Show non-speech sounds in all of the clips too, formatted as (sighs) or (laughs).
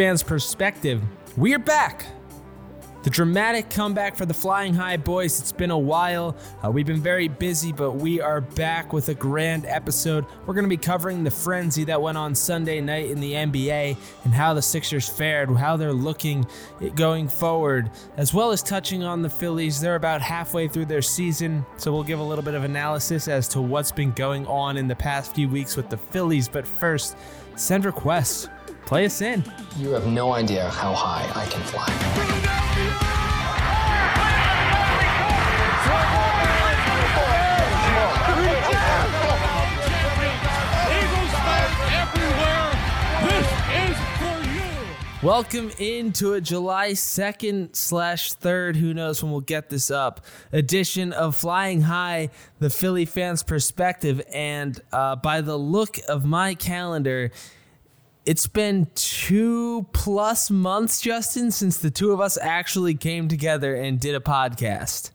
fans' perspective, we're back. The dramatic comeback for the Flying High boys. It's been a while. Uh, we've been very busy, but we are back with a grand episode. We're going to be covering the frenzy that went on Sunday night in the NBA and how the Sixers fared, how they're looking going forward, as well as touching on the Phillies. They're about halfway through their season, so we'll give a little bit of analysis as to what's been going on in the past few weeks with the Phillies. But first, send requests. Play us in. You have no idea how high I can fly. Welcome into a July 2nd slash 3rd, who knows when we'll get this up, edition of Flying High, the Philly fans' perspective. And uh, by the look of my calendar, it's been two plus months, Justin, since the two of us actually came together and did a podcast.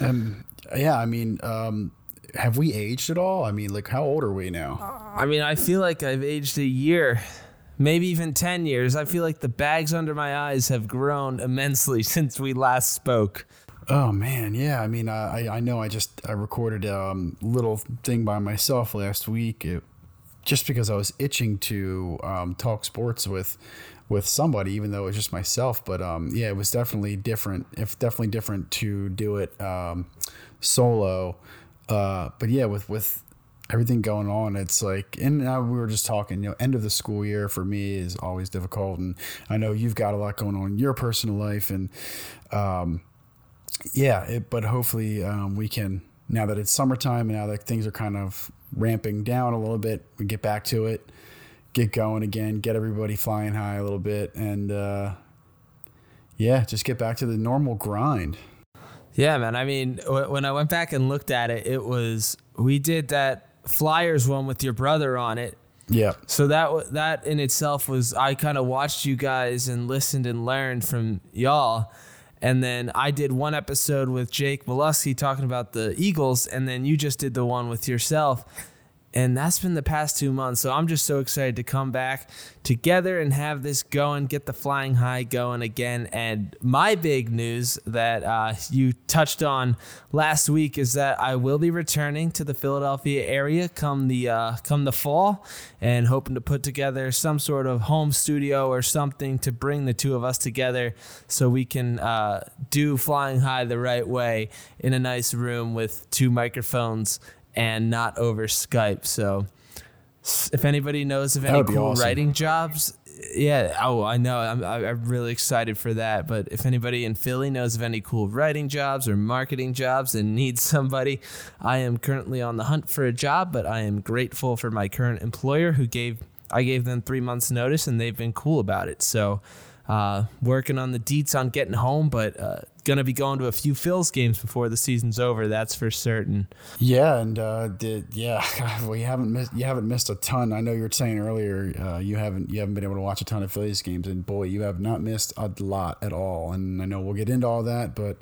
Um, yeah, I mean, um, have we aged at all? I mean, like, how old are we now? I mean, I feel like I've aged a year, maybe even 10 years. I feel like the bags under my eyes have grown immensely (laughs) since we last spoke. Oh man, yeah. I mean, I I know I just I recorded a um, little thing by myself last week, it, just because I was itching to um, talk sports with with somebody, even though it was just myself. But um, yeah, it was definitely different. If definitely different to do it um, solo. Uh, but yeah, with with everything going on, it's like, and uh, we were just talking. You know, end of the school year for me is always difficult, and I know you've got a lot going on in your personal life, and um, yeah, it, but hopefully um, we can now that it's summertime and now that things are kind of ramping down a little bit, we get back to it, get going again, get everybody flying high a little bit, and uh, yeah, just get back to the normal grind. Yeah, man. I mean, w- when I went back and looked at it, it was we did that Flyers one with your brother on it. Yeah, So that wa- that in itself was I kind of watched you guys and listened and learned from y'all. And then I did one episode with Jake Molesky talking about the Eagles, and then you just did the one with yourself. And that's been the past two months. So I'm just so excited to come back together and have this going, get the flying high going again. And my big news that uh, you touched on last week is that I will be returning to the Philadelphia area come the uh, come the fall, and hoping to put together some sort of home studio or something to bring the two of us together, so we can uh, do flying high the right way in a nice room with two microphones and not over Skype. So if anybody knows of any cool awesome. writing jobs, yeah, oh, I know. I'm, I'm really excited for that. But if anybody in Philly knows of any cool writing jobs or marketing jobs and needs somebody, I am currently on the hunt for a job. But I am grateful for my current employer who gave I gave them three months notice and they've been cool about it. So uh, working on the deets on getting home, but uh, gonna be going to a few Phil's games before the season's over. That's for certain. yeah, and uh, did yeah, (laughs) we haven't missed you haven't missed a ton. I know you were saying earlier uh, you haven't you haven't been able to watch a ton of Phillies games, and boy, you have not missed a lot at all. And I know we'll get into all that, but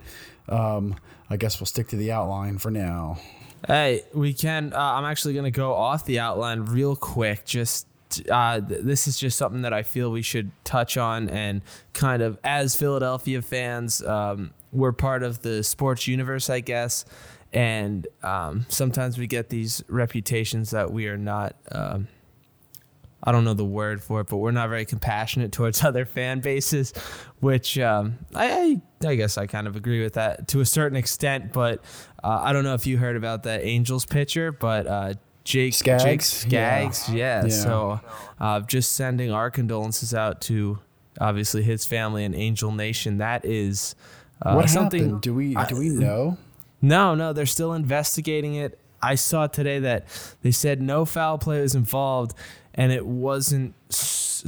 um, I guess we'll stick to the outline for now. Hey, we can. Uh, I'm actually going to go off the outline real quick. Just uh, th- this is just something that I feel we should touch on, and kind of as Philadelphia fans, um, we're part of the sports universe, I guess, and um, sometimes we get these reputations that we are not. Um, I don't know the word for it, but we're not very compassionate towards (laughs) other fan bases, which um, I, I I guess I kind of agree with that to a certain extent. But uh, I don't know if you heard about that Angels pitcher, but uh, Jake Skaggs? Jake Skaggs, yeah. Yeah. So uh, just sending our condolences out to obviously his family and Angel Nation. That is uh, what something. happened? Do we do we know? No, no, they're still investigating it. I saw today that they said no foul play was involved and it wasn't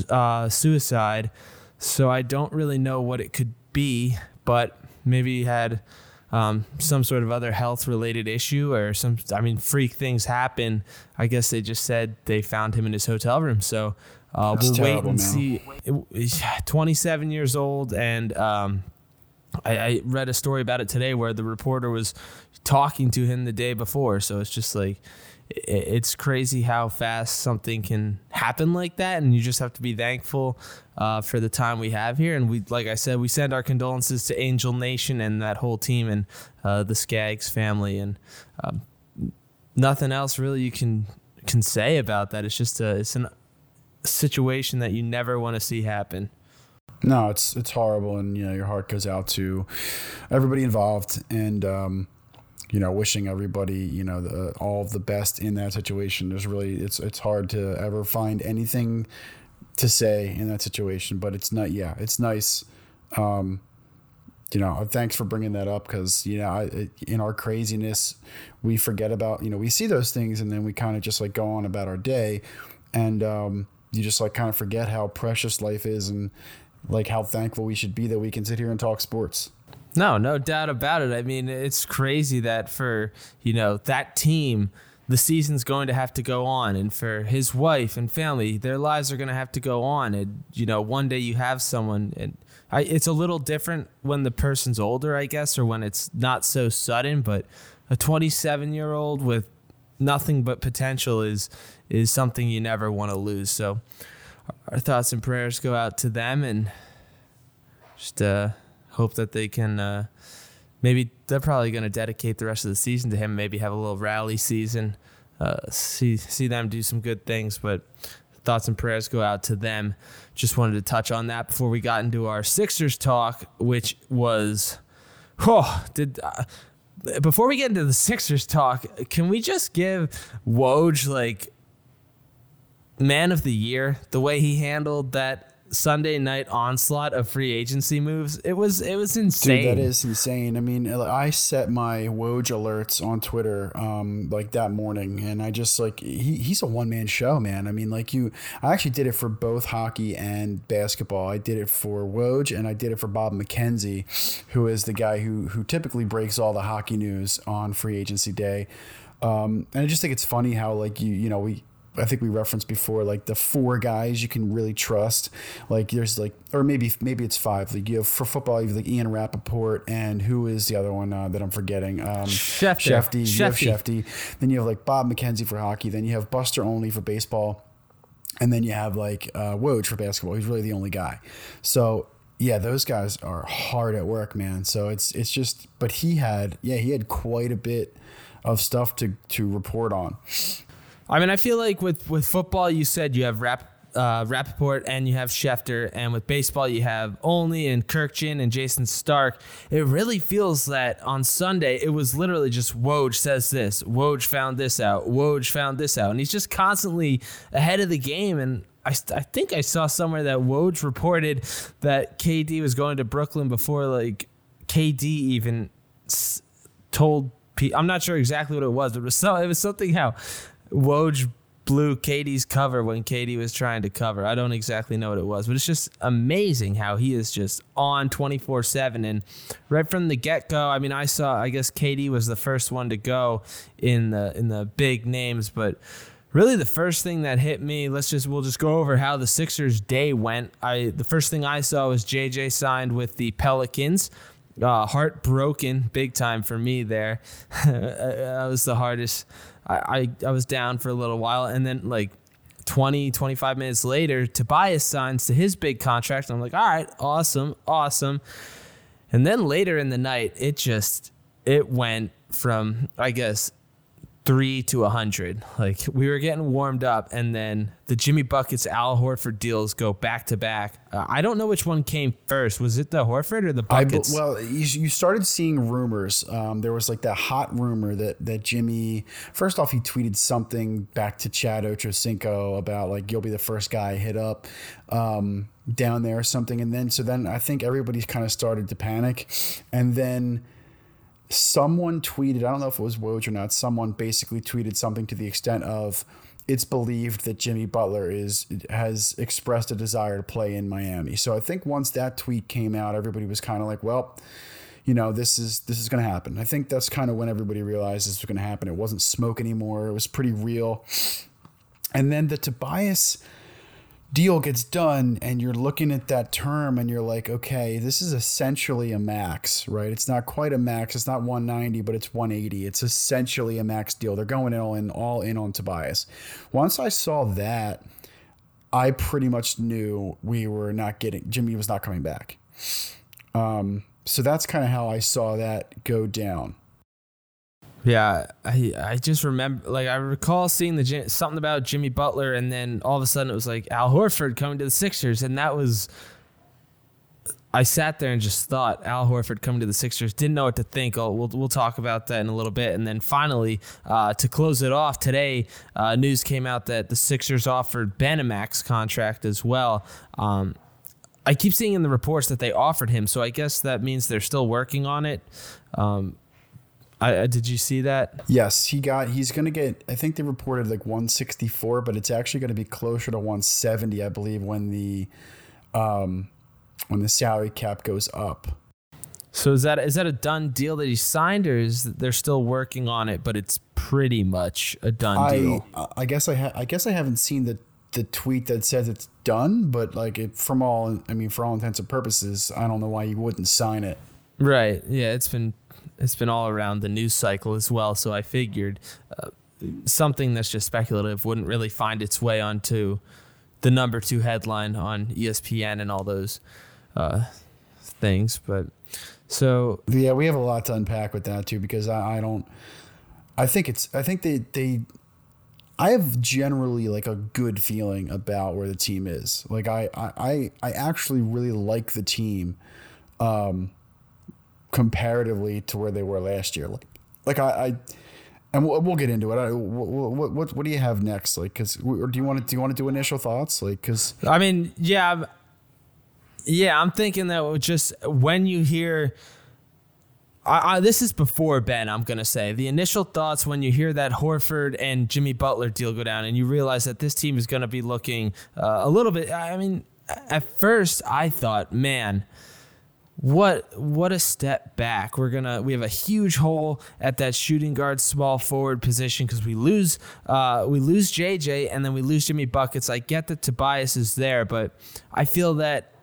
uh, suicide. So I don't really know what it could be, but maybe he had um, some sort of other health related issue or some, I mean, freak things happen. I guess they just said they found him in his hotel room. So uh, we'll wait and man. see. (sighs) 27 years old and um, I, I read a story about it today where the reporter was talking to him the day before. So it's just like it's crazy how fast something can happen like that, and you just have to be thankful uh, for the time we have here. And we, like I said, we send our condolences to Angel Nation and that whole team and uh, the Skaggs family, and um, nothing else really you can can say about that. It's just a it's a situation that you never want to see happen. No, it's it's horrible, and you know your heart goes out to everybody involved, and um, you know, wishing everybody, you know, the, all of the best in that situation. There's really, it's it's hard to ever find anything to say in that situation, but it's not. Yeah, it's nice. Um, you know, thanks for bringing that up because you know, in our craziness, we forget about you know we see those things and then we kind of just like go on about our day, and um, you just like kind of forget how precious life is and like how thankful we should be that we can sit here and talk sports. No, no doubt about it. I mean, it's crazy that for, you know, that team, the season's going to have to go on and for his wife and family, their lives are going to have to go on and you know, one day you have someone and I, it's a little different when the person's older, I guess, or when it's not so sudden, but a 27-year-old with nothing but potential is is something you never want to lose. So our thoughts and prayers go out to them and just uh hope that they can. Uh, maybe they're probably going to dedicate the rest of the season to him. Maybe have a little rally season. Uh, see see them do some good things, but thoughts and prayers go out to them. Just wanted to touch on that before we got into our Sixers talk, which was, oh, did. Uh, before we get into the Sixers talk, can we just give Woj like man of the year the way he handled that Sunday night onslaught of free agency moves. It was it was insane. Dude, that is insane. I mean, I set my Woj alerts on Twitter um, like that morning, and I just like he, he's a one man show, man. I mean, like you, I actually did it for both hockey and basketball. I did it for Woj, and I did it for Bob McKenzie, who is the guy who who typically breaks all the hockey news on free agency day. Um, and I just think it's funny how like you you know we I think we referenced before, like the four guys you can really trust. Like there's like, or maybe maybe it's five. Like you have for football, you have like Ian Rapoport and who is the other one uh, that I'm forgetting? Um, Schefter. Shefty. You have Shefty. Then you have like Bob McKenzie for hockey. Then you have Buster Olney for baseball, and then you have like uh, Woj for basketball. He's really the only guy. So yeah, those guys are hard at work, man. So it's it's just, but he had yeah he had quite a bit of stuff to to report on. I mean, I feel like with, with football, you said you have Rap, uh, Rapoport and you have Schefter, and with baseball, you have Olney and Kurkjian and Jayson Stark. It really feels that on Sunday, it was literally just Woj says this, Woj found this out, Woj found this out, and he's just constantly ahead of the game. And I, I think I saw somewhere that Woj reported that KD was going to Brooklyn before like KD even told. I'm not sure exactly what it was, but it was, so, it was something how Woj blew KD's cover when KD was trying to cover. I don't exactly know what it was, but it's just amazing how he is just on 24 7. And right from the get go, I mean, I saw, I guess KD was the first one to go in the, in the big names, but really the first thing that hit me let's just we'll just go over how the sixers day went i the first thing i saw was jj signed with the pelicans uh, heartbroken big time for me there (laughs) that was the hardest I, I, I was down for a little while. And then, like, 20, 25 minutes later, Tobias signs to his big contract. I'm like, all right, awesome, awesome. And then later in the night, it just, it went from, I guess, three to a hundred. Like we were getting warmed up, and then the Jimmy buckets Al Horford deals go back to back. Uh, I don't know which one came first. Was it the Horford or the buckets? I, well, you, you started seeing rumors. Um, there was like that hot rumor that that Jimmy. First off, he tweeted something back to Chad Ochocinco about like you'll be the first guy hit up. Um, down there or something and then so then i think everybody's kind of started to panic and then someone tweeted, I don't know if it was Woj or not, someone basically tweeted something to the extent of it's believed that Jimmy Butler is has expressed a desire to play in Miami. So I think once that tweet came out, everybody was kind of like, well, you know, this is this is going to happen. I think that's kind of when everybody realized this was going to happen. It wasn't smoke anymore. It was pretty real. And then the Tobias deal gets done and you're looking at that term and you're like, okay, this is essentially a max, right? It's not quite a max. It's not 190, but it's 180. It's essentially a max deal. They're going all in, all in on Tobias. Once I saw that, I pretty much knew we were not getting Jimmy was not coming back. Um, so that's kind of how I saw that go down. Yeah, I I just remember like I recall seeing the something about Jimmy Butler, and then all of a sudden it was like Al Horford coming to the Sixers, and that was. I sat there and just thought Al Horford coming to the Sixers. Didn't know what to think. Oh, we'll we'll talk about that in a little bit, and then finally uh, to close it off today, uh, news came out that the Sixers offered Ben a max contract as well. Um, I keep seeing in the reports that they offered him, so I guess that means they're still working on it. Um, I, did you see that? Yes, he got. He's going to get. I think they reported like 164, but it's actually going to be closer to 170, I believe, when the um, when the salary cap goes up. So is that is that a done deal that he signed, or is they're still working on it? But it's pretty much a done I, deal. I guess I ha- I guess I haven't seen the the tweet that says it's done, but like it, from all I mean, for all intents and purposes, I don't know why you wouldn't sign it. Right. Yeah, it's been it's been all around the news cycle as well. So I figured uh, something that's just speculative wouldn't really find its way onto the number two headline on ESPN and all those uh, things. But so yeah, we have a lot to unpack with that too because I, I don't. I think it's. I think they they. I have generally like a good feeling about where the team is. Like I I I actually really like the team. Um, comparatively to where they were last year. Like, like I, I and we'll, we'll, get into it. I, what, what, what do you have next? Like, cause, or do you want to, do you want to do initial thoughts? Like, cause I mean, yeah, yeah, I'm thinking that just when you hear, I, I, this is before Ben. I'm gonna say the initial thoughts when you hear that Horford and Jimmy Butler deal go down, and you realize that this team is gonna be looking uh, a little bit. I mean, at first I thought, man, what what a step back. We're gonna we have a huge hole at that shooting guard small forward position because we lose uh, we lose JJ and then we lose Jimmy buckets. I get that Tobias is there, but I feel that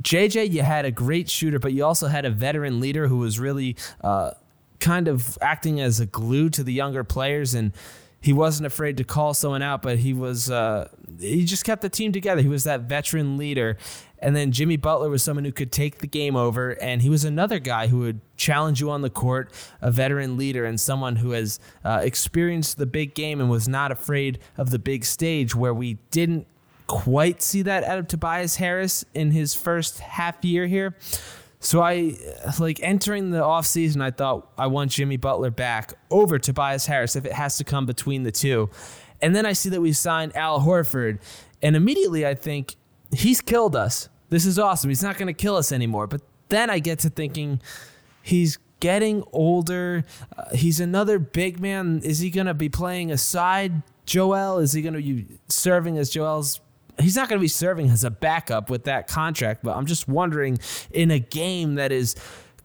JJ you had a great shooter, but you also had a veteran leader who was really uh, kind of acting as a glue to the younger players and he wasn't afraid to call someone out, but he was uh, he just kept the team together. He was that veteran leader, and then Jimmy Butler was someone who could take the game over, and he was another guy who would challenge you on the court, a veteran leader, and someone who has uh, experienced the big game and was not afraid of the big stage, where we didn't quite see that out of Tobias Harris in his first half year here. So I like entering the offseason, I thought I want Jimmy Butler back over Tobias Harris if it has to come between the two. And then I see that we signed Al Horford, and immediately I think he's killed us. This is awesome. He's not going to kill us anymore. But then I get to thinking he's getting older. Uh, he's another big man. Is he going to be playing aside Joel? Is he going to be serving as Joel's? He's not going to be serving as a backup with that contract, but I'm just wondering in a game that is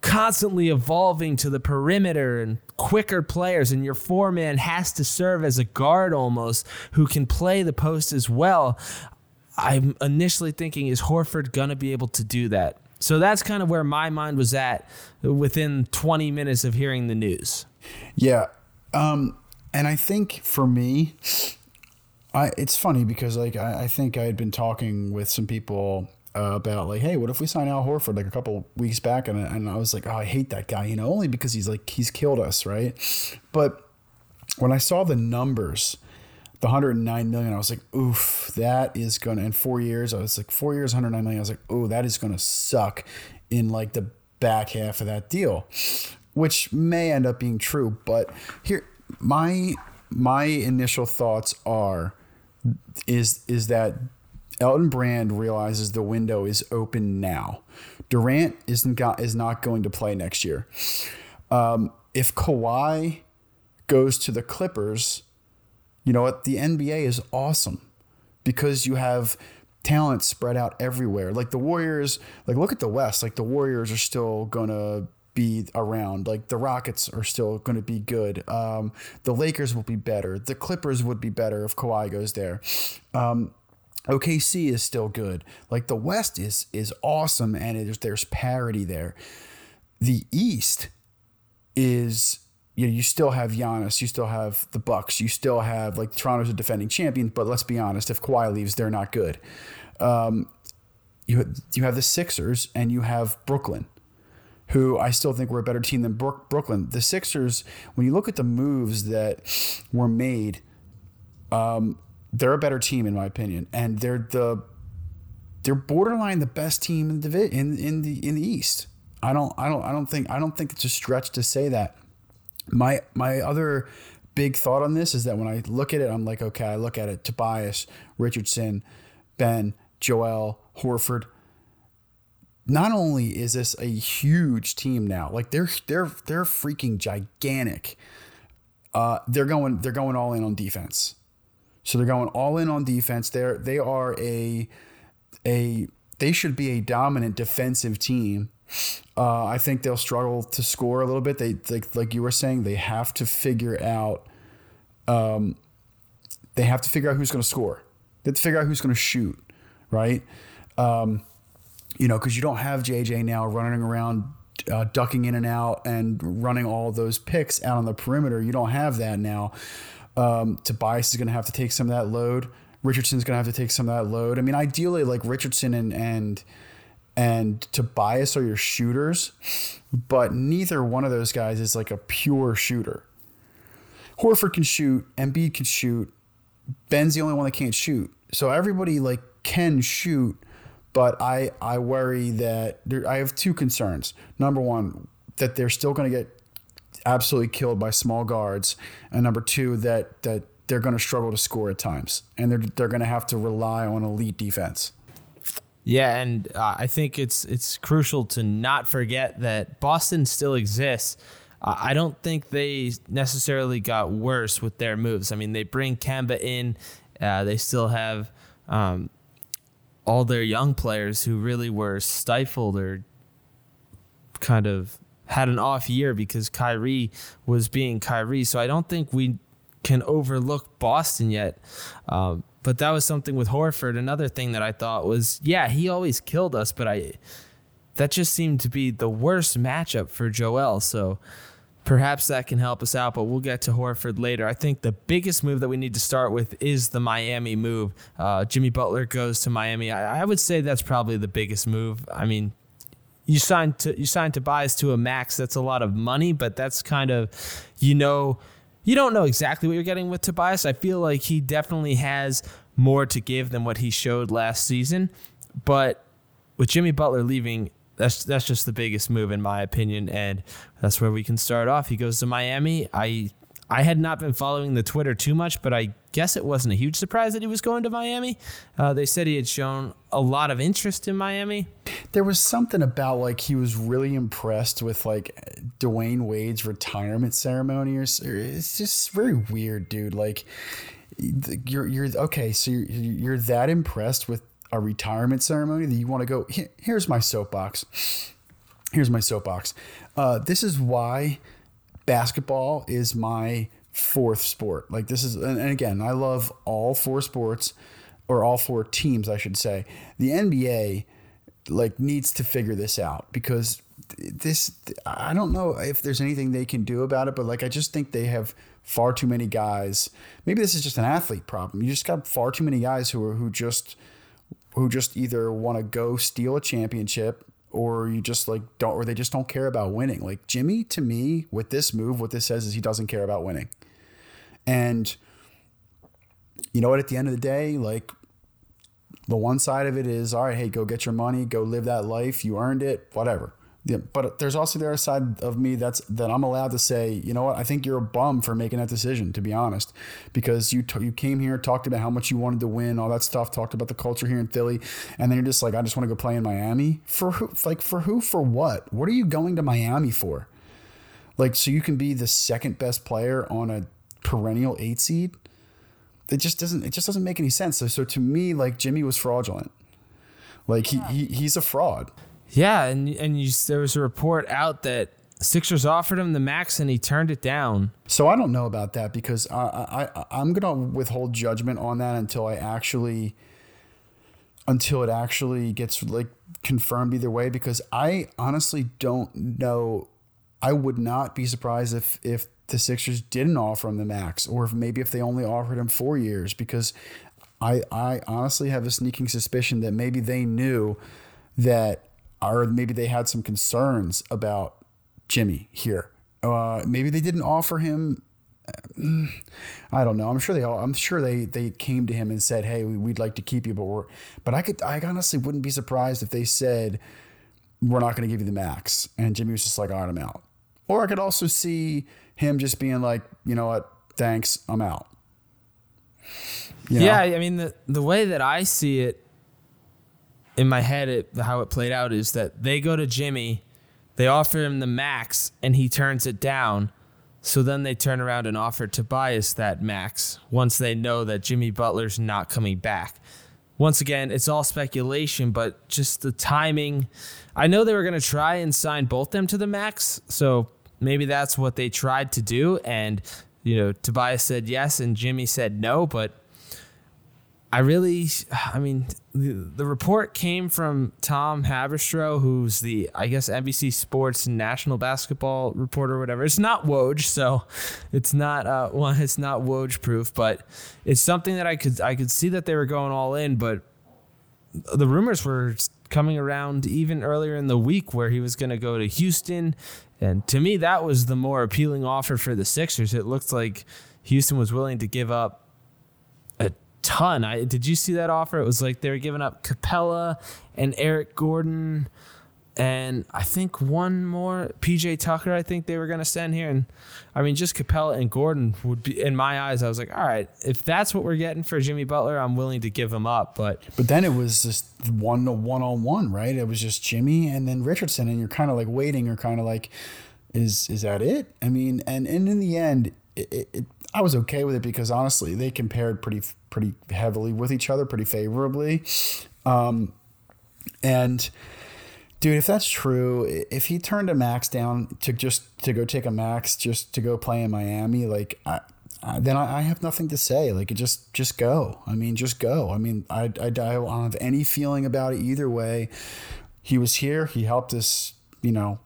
constantly evolving to the perimeter and quicker players, and your four man has to serve as a guard almost who can play the post as well. I'm initially thinking, is Horford going to be able to do that? So that's kind of where my mind was at within 20 minutes of hearing the news. Yeah. Um, and I think for me, I, it's funny because like I, I think I had been talking with some people uh, about like, hey, what if we sign Al Horford like a couple weeks back, and and I was like, oh, I hate that guy, you know, only because he's like he's killed us, right? But when I saw the numbers the 109 million, I was like, oof, that is gonna. In four years, I was like, four years, 109 million. I was like, oh, that is gonna suck in like the back half of that deal, which may end up being true. But here, my my initial thoughts are, is is that Elton Brand realizes the window is open now. Durant isn't got, is not going to play next year. Um, if Kawhi goes to the Clippers you know what? The NBA is awesome because you have talent spread out everywhere. Like the Warriors, like look at the West. Like the Warriors are still gonna be around. Like the Rockets are still going to be good. Um, the Lakers will be better. The Clippers would be better if Kawhi goes there. Um, OKC is still good. Like the West is is awesome, and there's parity there. The East is you know, you still have Giannis, you still have the Bucks, you still have like Toronto's a defending champion, but let's be honest, if Kawhi leaves, they're not good. Um, you you have the Sixers and you have Brooklyn, who I still think were a better team than Brooklyn. The Sixers, when you look at the moves that were made, um, they're a better team in my opinion, and they're the they're borderline the best team in the in in the in the East. I don't I don't I don't think I don't think it's a stretch to say that. My my other big thought on this is that when I look at it, I'm like, okay, I look at it: Tobias, Richardson, Ben, Joel, Horford. Not only is this a huge team now, like they're they're they're freaking gigantic. Uh, they're going they're going all in on defense. So they're going all in on defense. They're they are a a they should be a dominant defensive team uh, I think they'll struggle to score a little bit. They like like you were saying, they have to figure out. Um, they have to figure out who's going to score. They have to figure out who's going to shoot, right? Um, you know, because you don't have JJ now running around, uh, ducking in and out, and running all those picks out on the perimeter. You don't have that now. Um, Tobias is going to have to take some of that load. Richardson's going to have to take some of that load. I mean, ideally, like Richardson and and and Tobias are your shooters, but neither one of those guys is like a pure shooter. Horford can shoot, Embiid can shoot, Ben's the only one that can't shoot. So everybody like can shoot, but I I worry that there, I have two concerns. Number one, that they're still going to get absolutely killed by small guards, and number two, that that they're going to struggle to score at times, and they're they're going to have to rely on elite defense. Yeah, and uh, I think it's it's crucial to not forget that Boston still exists. Uh, I don't think they necessarily got worse with their moves. I mean, they bring Kemba in. Uh, they still have um, all their young players who really were stifled or kind of had an off year because Kyrie was being Kyrie. So I don't think we can overlook Boston yet. Um, but that was something with Horford. Another thing that I thought was, yeah, he always killed us, but I that just seemed to be the worst matchup for Joel. So perhaps that can help us out, but we'll get to Horford later. I think the biggest move that we need to start with is the Miami move. Uh, Jimmy Butler goes to Miami. I, I, would say that's probably the biggest move. I mean, you signed to you signed Tobias to a max. That's a lot of money, but that's kind of you know you don't know exactly what you're getting with Tobias. I feel like he definitely has more to give than what he showed last season. But with Jimmy Butler leaving, that's that's just the biggest move in my opinion, and that's where we can start off. He goes to Miami. I I had not been following the Twitter too much, but I guess it wasn't a huge surprise that he was going to Miami. Uh, they said he had shown a lot of interest in Miami. There was something about like he was really impressed with like Dwyane Wade's retirement ceremony, or it's just very weird, dude. Like you're you're okay, so you're, you're that impressed with a retirement ceremony that you want to go. here's my soapbox. Here's my soapbox. Uh, this is why basketball is my fourth sport. Like this is, and again, I love all four sports or all four teams, I should say. The NBA like needs to figure this out because this I don't know if there's anything they can do about it, but like I just think they have far too many guys. Maybe this is just an athlete problem. You just got far too many guys who are who just who just either want to go steal a championship or you just like don't or they just don't care about winning. Like Jimmy to me with this move what this says is he doesn't care about winning. And you know what at the end of the day like the one side of it is all right, hey, go get your money, go live that life, you earned it, whatever. But there's also the other side of me that's that I'm allowed to say, you know what? I think you're a bum for making that decision, to be honest, because you t- you came here, talked about how much you wanted to win, all that stuff, talked about the culture here in Philly, and then you're just like, I just want to go play in Miami for who? Like for who? For what? What are you going to Miami for? Like so you can be the second best player on a perennial eight seed? It just doesn't. It just doesn't make any sense. So, so to me, like Jimmy was fraudulent. Like he, he he's a fraud. Yeah, and and you, there was a report out that Sixers offered him the max and he turned it down. So I don't know about that because I, I I'm gonna withhold judgment on that until I actually until it actually gets like confirmed either way because I honestly don't know. I would not be surprised if if the Sixers didn't offer him the max, or if maybe if they only offered him four years, because I I honestly have a sneaking suspicion that maybe they knew that, or maybe they had some concerns about Jimmy here. Uh, maybe they didn't offer him I don't know. I'm sure they all. I'm sure they they came to him and said, "Hey, we'd like to keep you, but we're." But I could. I honestly wouldn't be surprised if they said, "We're not going to give you the max," and Jimmy was just like, "All right, I'm out." Or I could also see him just being like, "You know what? Thanks, I'm out." You know? Yeah, I mean the the way that I see it in my head, it, how it played out is that they go to Jimmy, they offer him the max, and he turns it down so then they turn around and offer Tobias that max once they know that Jimmy Butler's not coming back. Once again, it's all speculation, but just the timing. I know they were going to try and sign both them to the max, so maybe that's what they tried to do. And, you know, Tobias said yes and Jimmy said no, but I really, I mean, the, the report came from Tom Haberstroh, who's the, I guess, NBC Sports national basketball reporter or whatever. It's not Woj, so it's not, uh, well, it's not Woj proof, but it's something that I could, I could see that they were going all in, but the rumors were coming around even earlier in the week where he was going to go to Houston. And to me, that was the more appealing offer for the Sixers. It looked like Houston was willing to give up a ton. I did you see that offer? It was like they were giving up Capela and Eric Gordon and I think one more PJ Tucker. I think they were going to send here, and I mean just Capela and Gordon would be in my eyes. I was like, all right, if that's what we're getting for Jimmy Butler, I'm willing to give him up. But but then it was just one to one on one, right? It was just Jimmy and then Richardson, and you're kind of like waiting. You're kind of like, is is that it? I mean, and and in the end, it, it, I was okay with it because honestly, they compared pretty pretty heavily with each other, pretty favorably. Um, and dude, if that's true, if he turned a max down to just to go take a max just to go play in Miami, like I, then I, I, have nothing to say. Like just just go. I mean, just go. I mean, I, I, I don't have any feeling about it either way. He was here. He helped us. You know,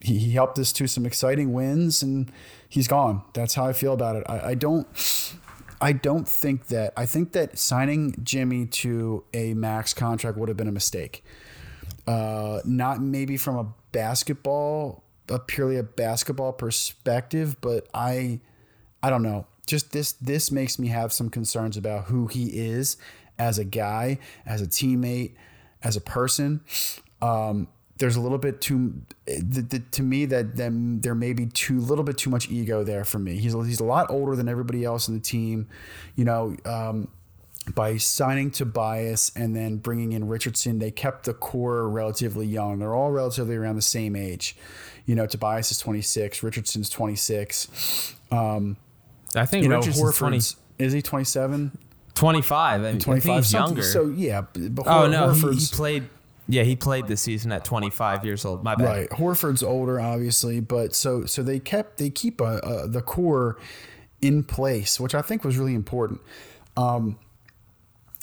he, he helped us to some exciting wins, and he's gone. That's how I feel about it. I, I don't. I don't think that. I think that signing Jimmy to a max contract would have been a mistake. Uh, not maybe from a basketball, a purely a basketball perspective, but I, I don't know. Just this, this makes me have some concerns about who he is as a guy, as a teammate, as a person. Um, there's a little bit too the, the, to me that then there may be too little bit too much ego there for me. He's he's a lot older than everybody else in the team, you know. Um, by signing Tobias and then bringing in Richardson, they kept the core relatively young. They're all relatively around the same age. You know, Tobias is 26, Richardson's 26. Um, I think you Richardson's know, 20. Is he 27? 25. I mean, 25. I he's younger. So, yeah. But oh, no. He, he played yeah, he played this season at 25 years old. My bad. Right, Horford's older, obviously, but so so they kept they keep a, a, the core in place, which I think was really important. Um,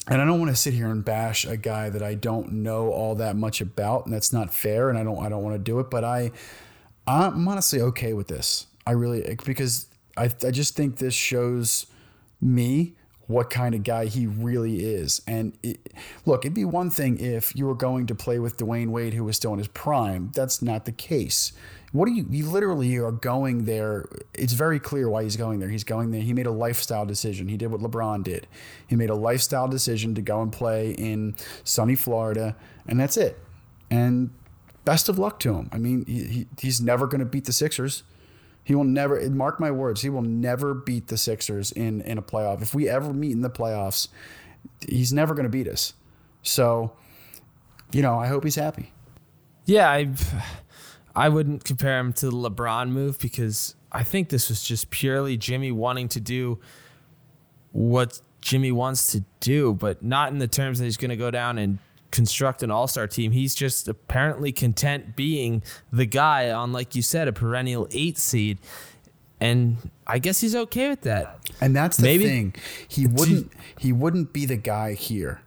and I don't want to sit here and bash a guy that I don't know all that much about, and that's not fair. And I don't I don't want to do it, but I I'm honestly okay with this. I really eh, because I I just think this shows me what kind of guy he really is. And it, look, it'd be one thing if you were going to play with Dwyane Wade, who was still in his prime. That's not the case. What do you, you literally are going there. It's very clear why he's going there. He's going there. He made a lifestyle decision. He did what LeBron did. He made a lifestyle decision to go and play in sunny Florida, and that's it. And best of luck to him. I mean, he, he he's never going to beat the Sixers. He will never mark my words. He will never beat the Sixers in in a playoff. If we ever meet in the playoffs, he's never going to beat us. So, you know, I hope he's happy. Yeah, I I wouldn't compare him to the LeBron move because I think this was just purely Jimmy wanting to do what Jimmy wants to do, but not in the terms that he's going to go down and construct an all star team. He's just apparently content being the guy on, like you said, a perennial eight seed. And I guess he's okay with that. And that's the Maybe, thing. He wouldn't he wouldn't be the guy here.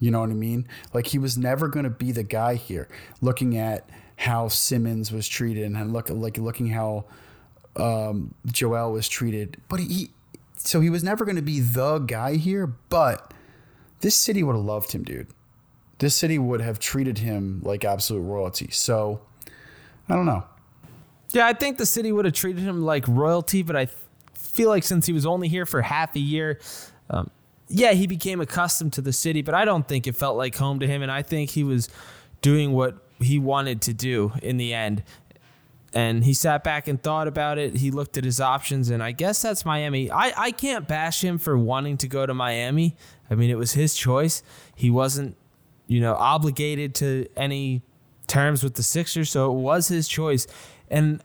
You know what I mean? Like he was never going to be the guy here. Looking at how Simmons was treated and look like looking how um, Joel was treated, but he so he was never going to be the guy here. But this city would have loved him, dude. This city would have treated him like absolute royalty. So I don't know. Yeah, I think the city would have treated him like royalty, but I feel like since he was only here for half a year, um, yeah, he became accustomed to the city, but I don't think it felt like home to him. And I think he was doing what he wanted to do in the end. And he sat back and thought about it. He looked at his options, and I guess that's Miami. I, I can't bash him for wanting to go to Miami. I mean, it was his choice. He wasn't, you know, obligated to any terms with the Sixers, so it was his choice. And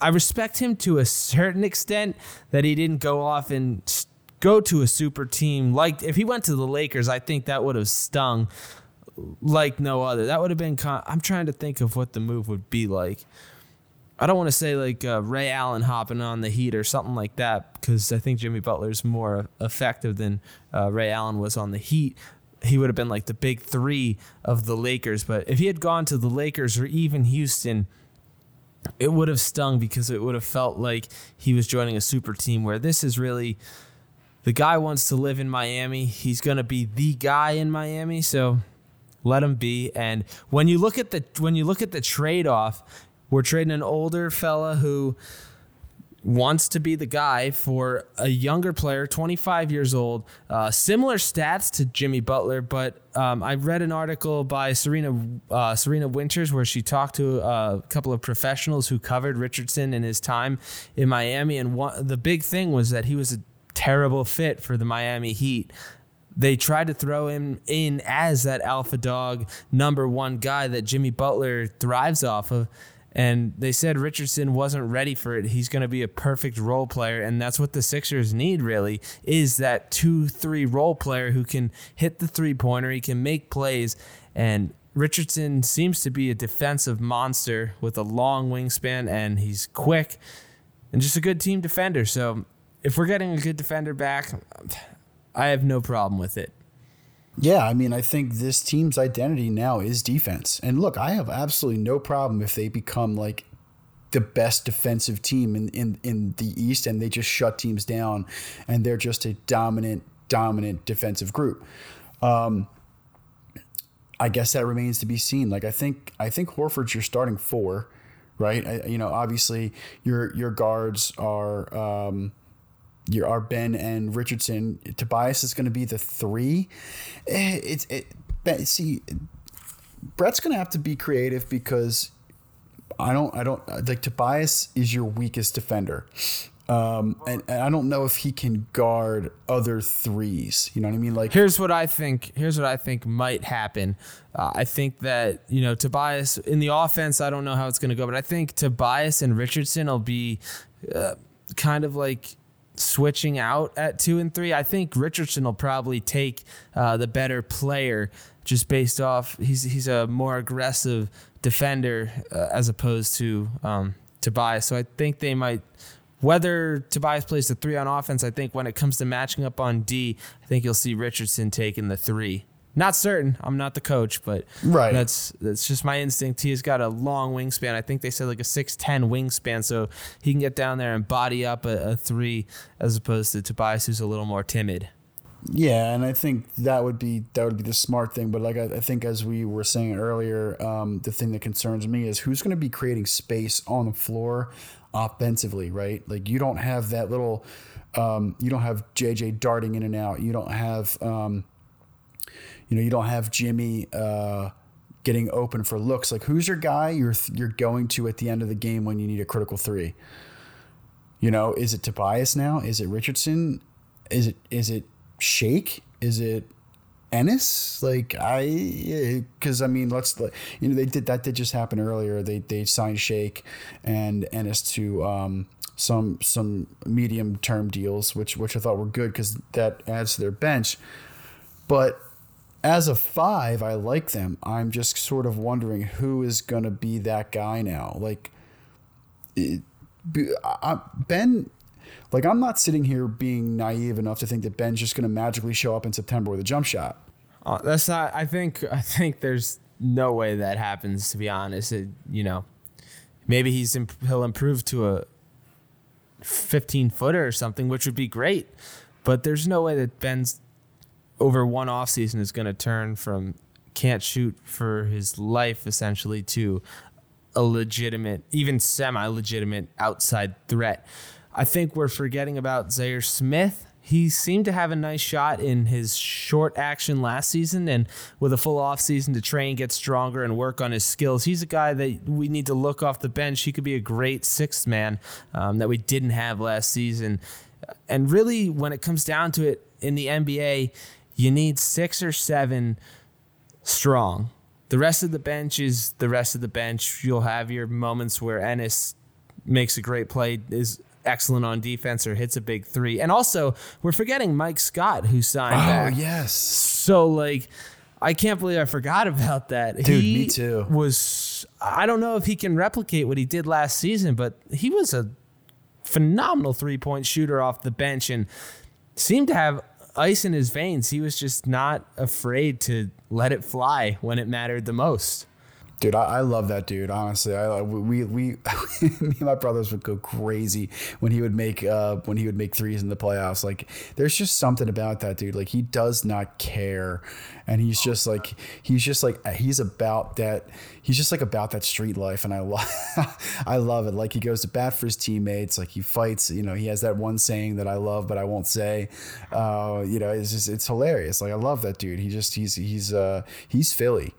I respect him to a certain extent that he didn't go off and go to a super team. Like if he went to the Lakers, I think that would have stung like no other. That would have been. Con- I'm trying to think of what the move would be like. I don't want to say like uh, Ray Allen hopping on the Heat or something like that because I think Jimmy Butler is more effective than uh, Ray Allen was on the Heat. He would have been like the big three of the Lakers. But if he had gone to the Lakers or even Houston, it would have stung because it would have felt like he was joining a super team where this is really the guy wants to live in Miami. He's going to be the guy in Miami. So let him be. And when you look at the when you look at the trade off, we're trading an older fella who wants to be the guy for a younger player, 25 years old, uh, similar stats to Jimmy Butler. But um, I read an article by Serena uh, Serena Winters where she talked to a couple of professionals who covered Richardson in his time in Miami, and one, the big thing was that he was a terrible fit for the Miami Heat they tried to throw him in as that alpha dog number one guy that Jimmy Butler thrives off of. And they said Richardson wasn't ready for it. He's going to be a perfect role player, and that's what the Sixers need. Really, is that two-three role player who can hit the three-pointer, he can make plays, and Richardson seems to be a defensive monster with a long wingspan, and he's quick and just a good team defender. So, if we're getting a good defender back, I have no problem with it. Yeah, I mean, I think this team's identity now is defense. And look, I have absolutely no problem if they become like the best defensive team in, in, in the East and they just shut teams down and they're just a dominant, dominant defensive group. Um, I guess that remains to be seen. Like I think I think Horford's your starting four, right? I, you know, obviously your your guards are um, your our Ben and Richardson. Tobias is going to be the three. Eh, it's it, see, Brett's going to have to be creative because I don't I don't like Tobias is your weakest defender. Um, and, and, I don't know if he can guard other threes. You know what I mean? Like, here's what I think. Here's what I think might happen. Uh, I think that you know Tobias in the offense. I don't know how it's going to go, but I think Tobias and Richardson will be uh, kind of like switching out at two and three. I think Richardson will probably take uh, the better player just based off he's he's a more aggressive defender uh, as opposed to um, Tobias. So I think they might. Whether Tobias plays the three on offense, I think when it comes to matching up on D, I think you'll see Richardson taking the three. Not certain. I'm not the coach, but right. that's that's just my instinct. He has got a long wingspan. I think they said like a six ten wingspan, so he can get down there and body up a, a three as opposed to Tobias, who's a little more timid. Yeah, and I think that would be that would be the smart thing. But like I, I think, as we were saying earlier, um, the thing that concerns me is who's going to be creating space on the floor offensively, right? Like you don't have that little, um, you don't have JJ darting in and out. You don't have. Um, you know, you don't have Jimmy uh, getting open for looks. Like, who's your guy you're you're going to at the end of the game when you need a critical three? You know, is it Tobias now? Is it Richardson? Is it is it Shake? Is it Ennis? Like I, because I mean, let's you know they did that did just happen earlier. They they signed Shake and Ennis to um, some some medium term deals, which which I thought were good because that adds to their bench. But as a five, I like them. I'm just sort of wondering who is going to be that guy now. Like, it, I, Ben, like, I'm not sitting here being naive enough to think that Ben's just going to magically show up in September with a jump shot. Uh, that's not. I think. I think there's no way that happens. To be honest, it, you know, maybe he's imp- he'll improve to a 15 footer or something, which would be great. But there's no way that Ben's over one off season is going to turn from can't shoot for his life essentially to a legitimate, even semi legitimate outside threat. I think we're forgetting about Zhaire Smith. He seemed to have a nice shot in his short action last season, and with a full off season to train, get stronger, and work on his skills, he's a guy that we need to look off the bench. He could be a great sixth man um, that we didn't have last season. And really, when it comes down to it in the NBA, you need six or seven strong. The rest of the bench is the rest of the bench. You'll have your moments where Ennis makes a great play, is excellent on defense, or hits a big three. And also, we're forgetting Mike Scott, who signed Oh back. yes. So like, I can't believe I forgot about that. Dude, he me too. Was I don't know if he can replicate what he did last season, but he was a phenomenal three point shooter off the bench and seemed to have ice in his veins. He was just not afraid to let it fly when it mattered the most. Dude, I, I love that dude. Honestly, I we we (laughs) me and my brothers would go crazy when he would make uh when he would make threes in the playoffs. Like, there's just something about that dude. Like, he does not care, and he's just like he's just like he's about that. He's just like about that street life, and I love (laughs) I love it. Like, he goes to bat for his teammates. Like, he fights. You know, he has that one saying that I love, but I won't say. Uh, you know, it's just it's hilarious. Like, I love that dude. He just he's he's uh he's Philly.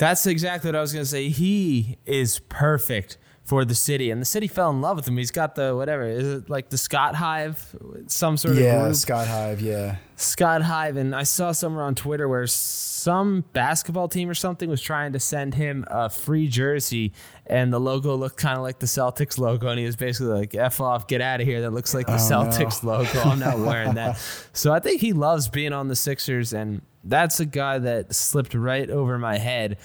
That's exactly what I was going to say. He is perfect for the city, and the city fell in love with him. He's got the whatever is it like the Scott Hive, some sort of Yeah. Scott Hive. Yeah. Scott Hive, and I saw somewhere on Twitter where some basketball team or something was trying to send him a free jersey, and the logo looked kind of like the Celtics logo, and he was basically like, "F off, get out of here." That looks like the oh, Celtics logo. I'm not wearing that. (laughs) So I think he loves being on the Sixers, and that's a guy that slipped right over my head.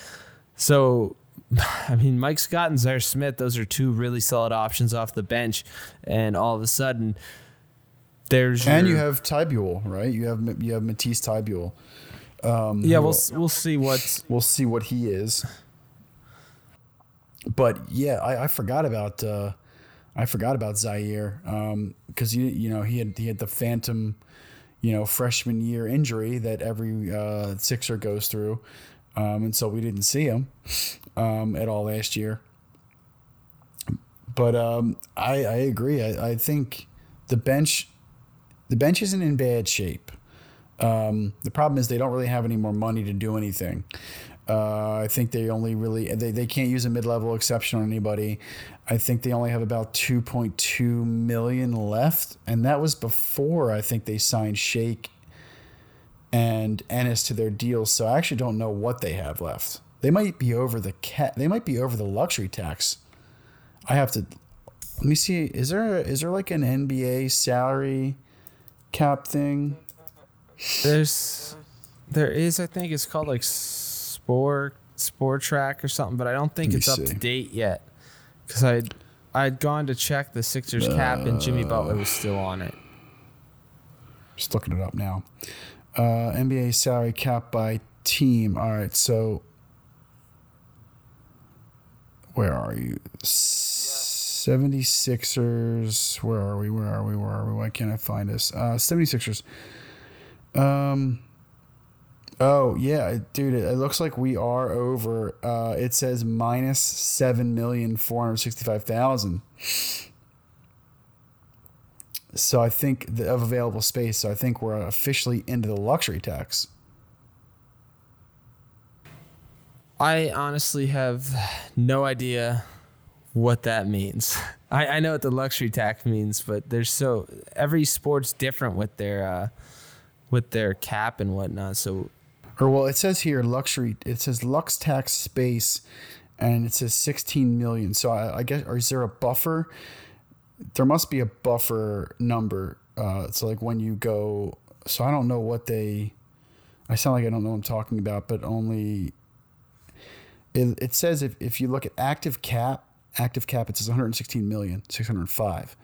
So. (sighs) I mean, Mike Scott and Zhaire Smith, those are two really solid options off the bench. And all of a sudden, there's. And your- you have Thybulle, right? You have you have Matisse Thybulle. Yeah, we'll we'll see what. We'll see what he is. But yeah, I, I forgot about uh, I forgot about Zhaire because you you know he had he had the phantom you know freshman year injury that every uh, Sixer goes through, um, and so we didn't see him um, at all last year. But um, I I agree. I, I think the bench the bench isn't in bad shape. Um, the problem is they don't really have any more money to do anything. Uh, I think they only really they, they can't use a mid level exception on anybody. I think they only have about two point two million left, and that was before I think they signed Shake and Ennis to their deals. So I actually don't know what they have left. They might be over the cat. They might be over the luxury tax. I have to let me see. Is there is there like an NBA salary cap thing? There's, there is. I think it's called like Sport Sport Track or something, but I don't think it's up see. to date yet. Because I, I'd gone to check the Sixers cap, and Jimmy Butler was still on it. Just looking it up now. Uh, NBA salary cap by team. All right, so where are you? 76ers. Where are we? Where are we? Where are we? Why can't I find us? Uh, 76ers. Um. Oh yeah, dude! It, looks like we are over. Uh, it says minus seven million four hundred sixty-five thousand. So I think the, of available space. So I think we're officially into the luxury tax. I honestly have no idea what that means. (laughs) I, I know what the luxury tax means, but there's so every sport's different with their uh, with their cap and whatnot. So Or well, it says here luxury. It says lux tax space, and it says sixteen million. So I, I guess, or is there a buffer? There must be a buffer number. Uh, so like when you go. So I don't know what they. I sound like I don't know what I'm talking about, but only. It, it says if, if you look at active cap, active cap, it says 116 million, 605.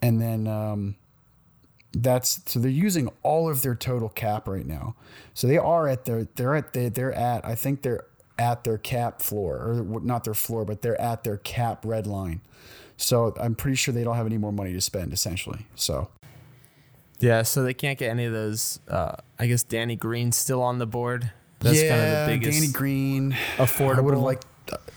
And then um, that's so they're using all of their total cap right now. So they are at their they're at they, they're at I think they're at their cap floor or not their floor, but they're at their cap red line. So I'm pretty sure they don't have any more money to spend essentially. So yeah, so they can't get any of those. Uh, I guess Danny Green's still on the board. That's yeah, kind of the biggest. Danny Green. affordable. I would have liked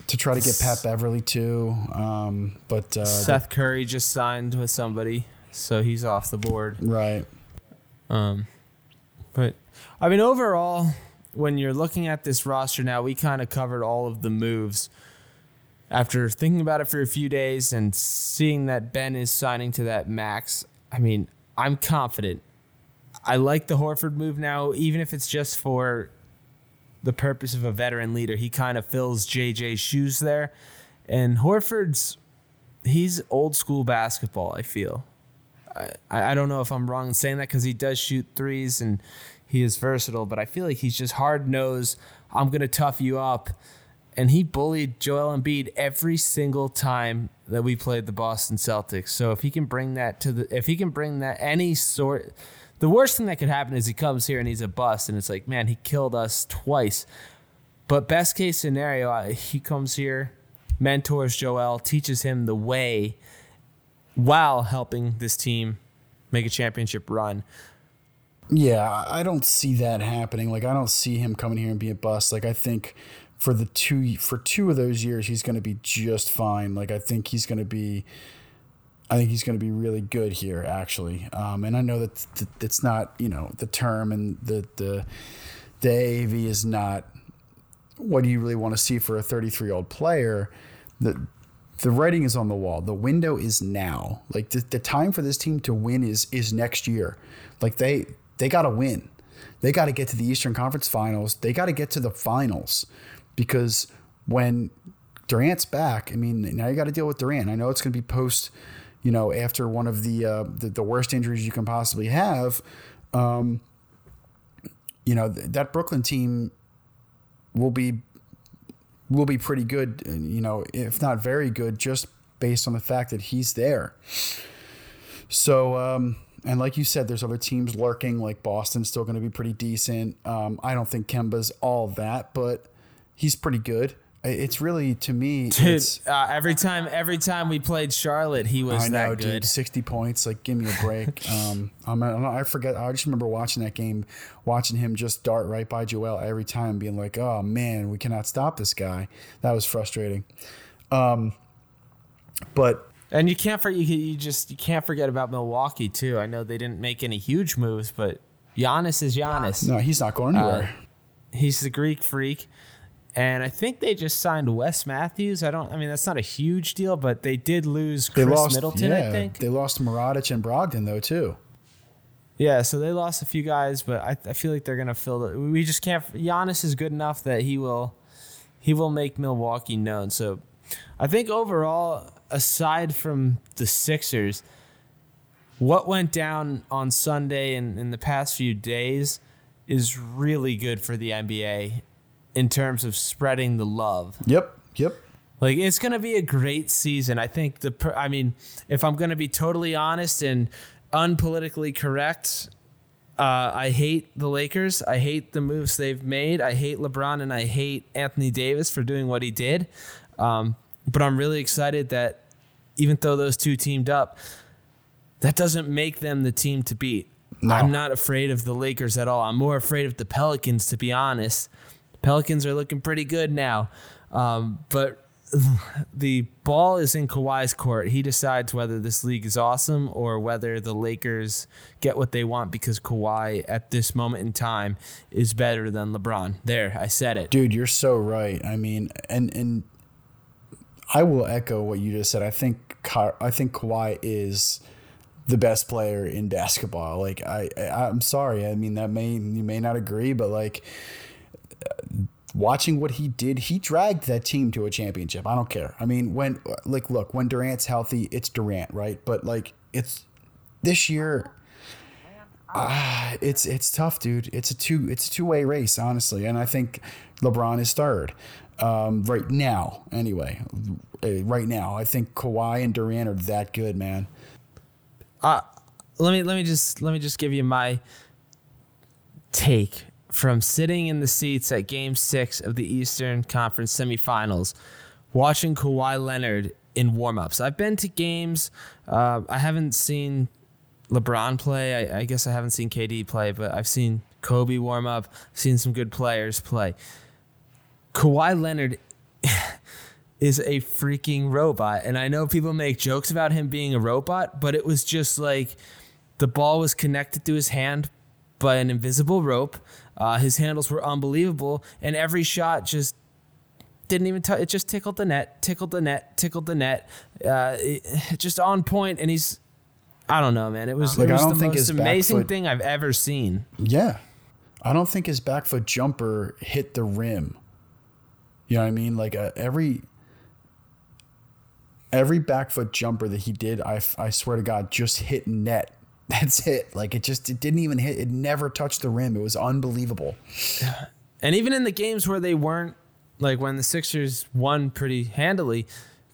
to try to get Pat Beverley too, um, but uh, Seth Curry just signed with somebody, so he's off the board. right. Um, but I mean, overall, when you're looking at this roster now, we kind of covered all of the moves. After thinking about it for a few days and seeing that Ben is signing to that max, I mean, I'm confident. I like the Horford move now, even if it's just for the purpose of a veteran leader. He kind of fills JJ's shoes there. And Horford's, he's old school basketball, I feel. I, I don't know if I'm wrong in saying that because he does shoot threes and he is versatile, but I feel like he's just hard nosed. I'm going to tough you up. And he bullied Joel Embiid every single time that we played the Boston Celtics. So if he can bring that to the, if he can bring that any sort, the worst thing that could happen is he comes here and he's a bust, and it's like, man, he killed us twice. But best case scenario, he comes here, mentors Joel, teaches him the way, while helping this team make a championship run. Yeah, I don't see that happening. Like I don't see him coming here and being a bust. Like I think for the two for two of those years he's going to be just fine. Like I think he's going to be I think he's going to be really good here actually. Um, and I know that th- it's not, you know, the term and the the the AAV is not what do you really want to see for a 33-year-old player. The the writing is on the wall. The window is now. Like the, the time for this team to win is is next year. Like they they got to win. They got to get to the Eastern Conference Finals. They got to get to the finals because when Durant's back, I mean, now you got to deal with Durant. I know it's going to be post, you know, after one of the uh, the, the, worst injuries you can possibly have. Um, you know, th- that Brooklyn team will be will be pretty good, you know, if not very good, just based on the fact that he's there. So, um, and like you said, there's other teams lurking. Like Boston's still going to be pretty decent. Um, I don't think Kemba's all that, but he's pretty good. It's really to me, dude. Uh, every time, every time we played Charlotte, he was I know. Dude, Sixty points, like give me a break. (laughs) um, I'm, I forget. I just remember watching that game, watching him just dart right by Joel every time, being like, "Oh man, we cannot stop this guy." That was frustrating. Um, but and you can't for you, you just you can't forget about Milwaukee too. I know they didn't make any huge moves, but Giannis is Giannis. No, he's not going anywhere. Uh, he's the Greek freak. And I think they just signed Wes Matthews. I don't. I mean, that's not a huge deal, but they did lose they lost, Middleton. Yeah, I think they lost Mirotic and Brogdon though too. Yeah, so they lost a few guys, but I, I feel like they're gonna fill it. We just can't. Giannis is good enough that he will, he will make Milwaukee known. So, I think overall, aside from the Sixers, what went down on Sunday and in the past few days is really good for the NBA in terms of spreading the love. Yep. Yep. Like it's going to be a great season. I think the I mean, if I'm going to be totally honest and unpolitically correct, uh, I hate the Lakers. I hate the moves they've made. I hate LeBron and I hate Anthony Davis for doing what he did. Um, but I'm really excited that even though those two teamed up, that doesn't make them the team to beat. No. I'm not afraid of the Lakers at all. I'm more afraid of the Pelicans, to be honest. Pelicans are looking pretty good now. Um, but (sighs) the ball is in Kawhi's court. He decides whether this league is awesome or whether the Lakers get what they want because Kawhi at this moment in time is better than LeBron. There, I said it. Dude, you're so right. I mean, and and I will echo what you just said. I think I think Kawhi is the best player in basketball. Like I, I I'm sorry. I mean that may you may not agree, but like watching what he did, he dragged that team to a championship. I don't care. I mean, when like look, when Durant's healthy, it's Durant, right? But like it's this year uh, it's it's tough, dude. It's a two it's a two way race, honestly, and I think LeBron is third um, right now. Anyway, right now, I think Kawhi and Durant are that good, man. Uh, let me let me just let me just give you my take from sitting in the seats at Game Six of the Eastern Conference semifinals, watching Kawhi Leonard in warmups. I've been to games. Uh, I haven't seen LeBron play. I, I, guess I haven't seen KD play, but I've seen Kobe warm up. seen some good players play. Kawhi Leonard (laughs) is a freaking robot, and I know people make jokes about him being a robot, but it was just like the ball was connected to his hand by an invisible rope. Uh, his handles were unbelievable, and every shot just didn't even touch. It just tickled the net, tickled the net, tickled the net. Uh, it, (sighs) just on point, and he's. I don't know, man. It was, like, it was the most amazing thing I've ever seen. Yeah, I don't think his back foot jumper hit the rim. You know what I mean? Like uh, every every back foot jumper that he did, I, I swear to God, just hit net that's it. Like it just it didn't even hit. It never touched the rim. It was unbelievable. (sighs) And even in the games where they weren't like when the Sixers won pretty handily,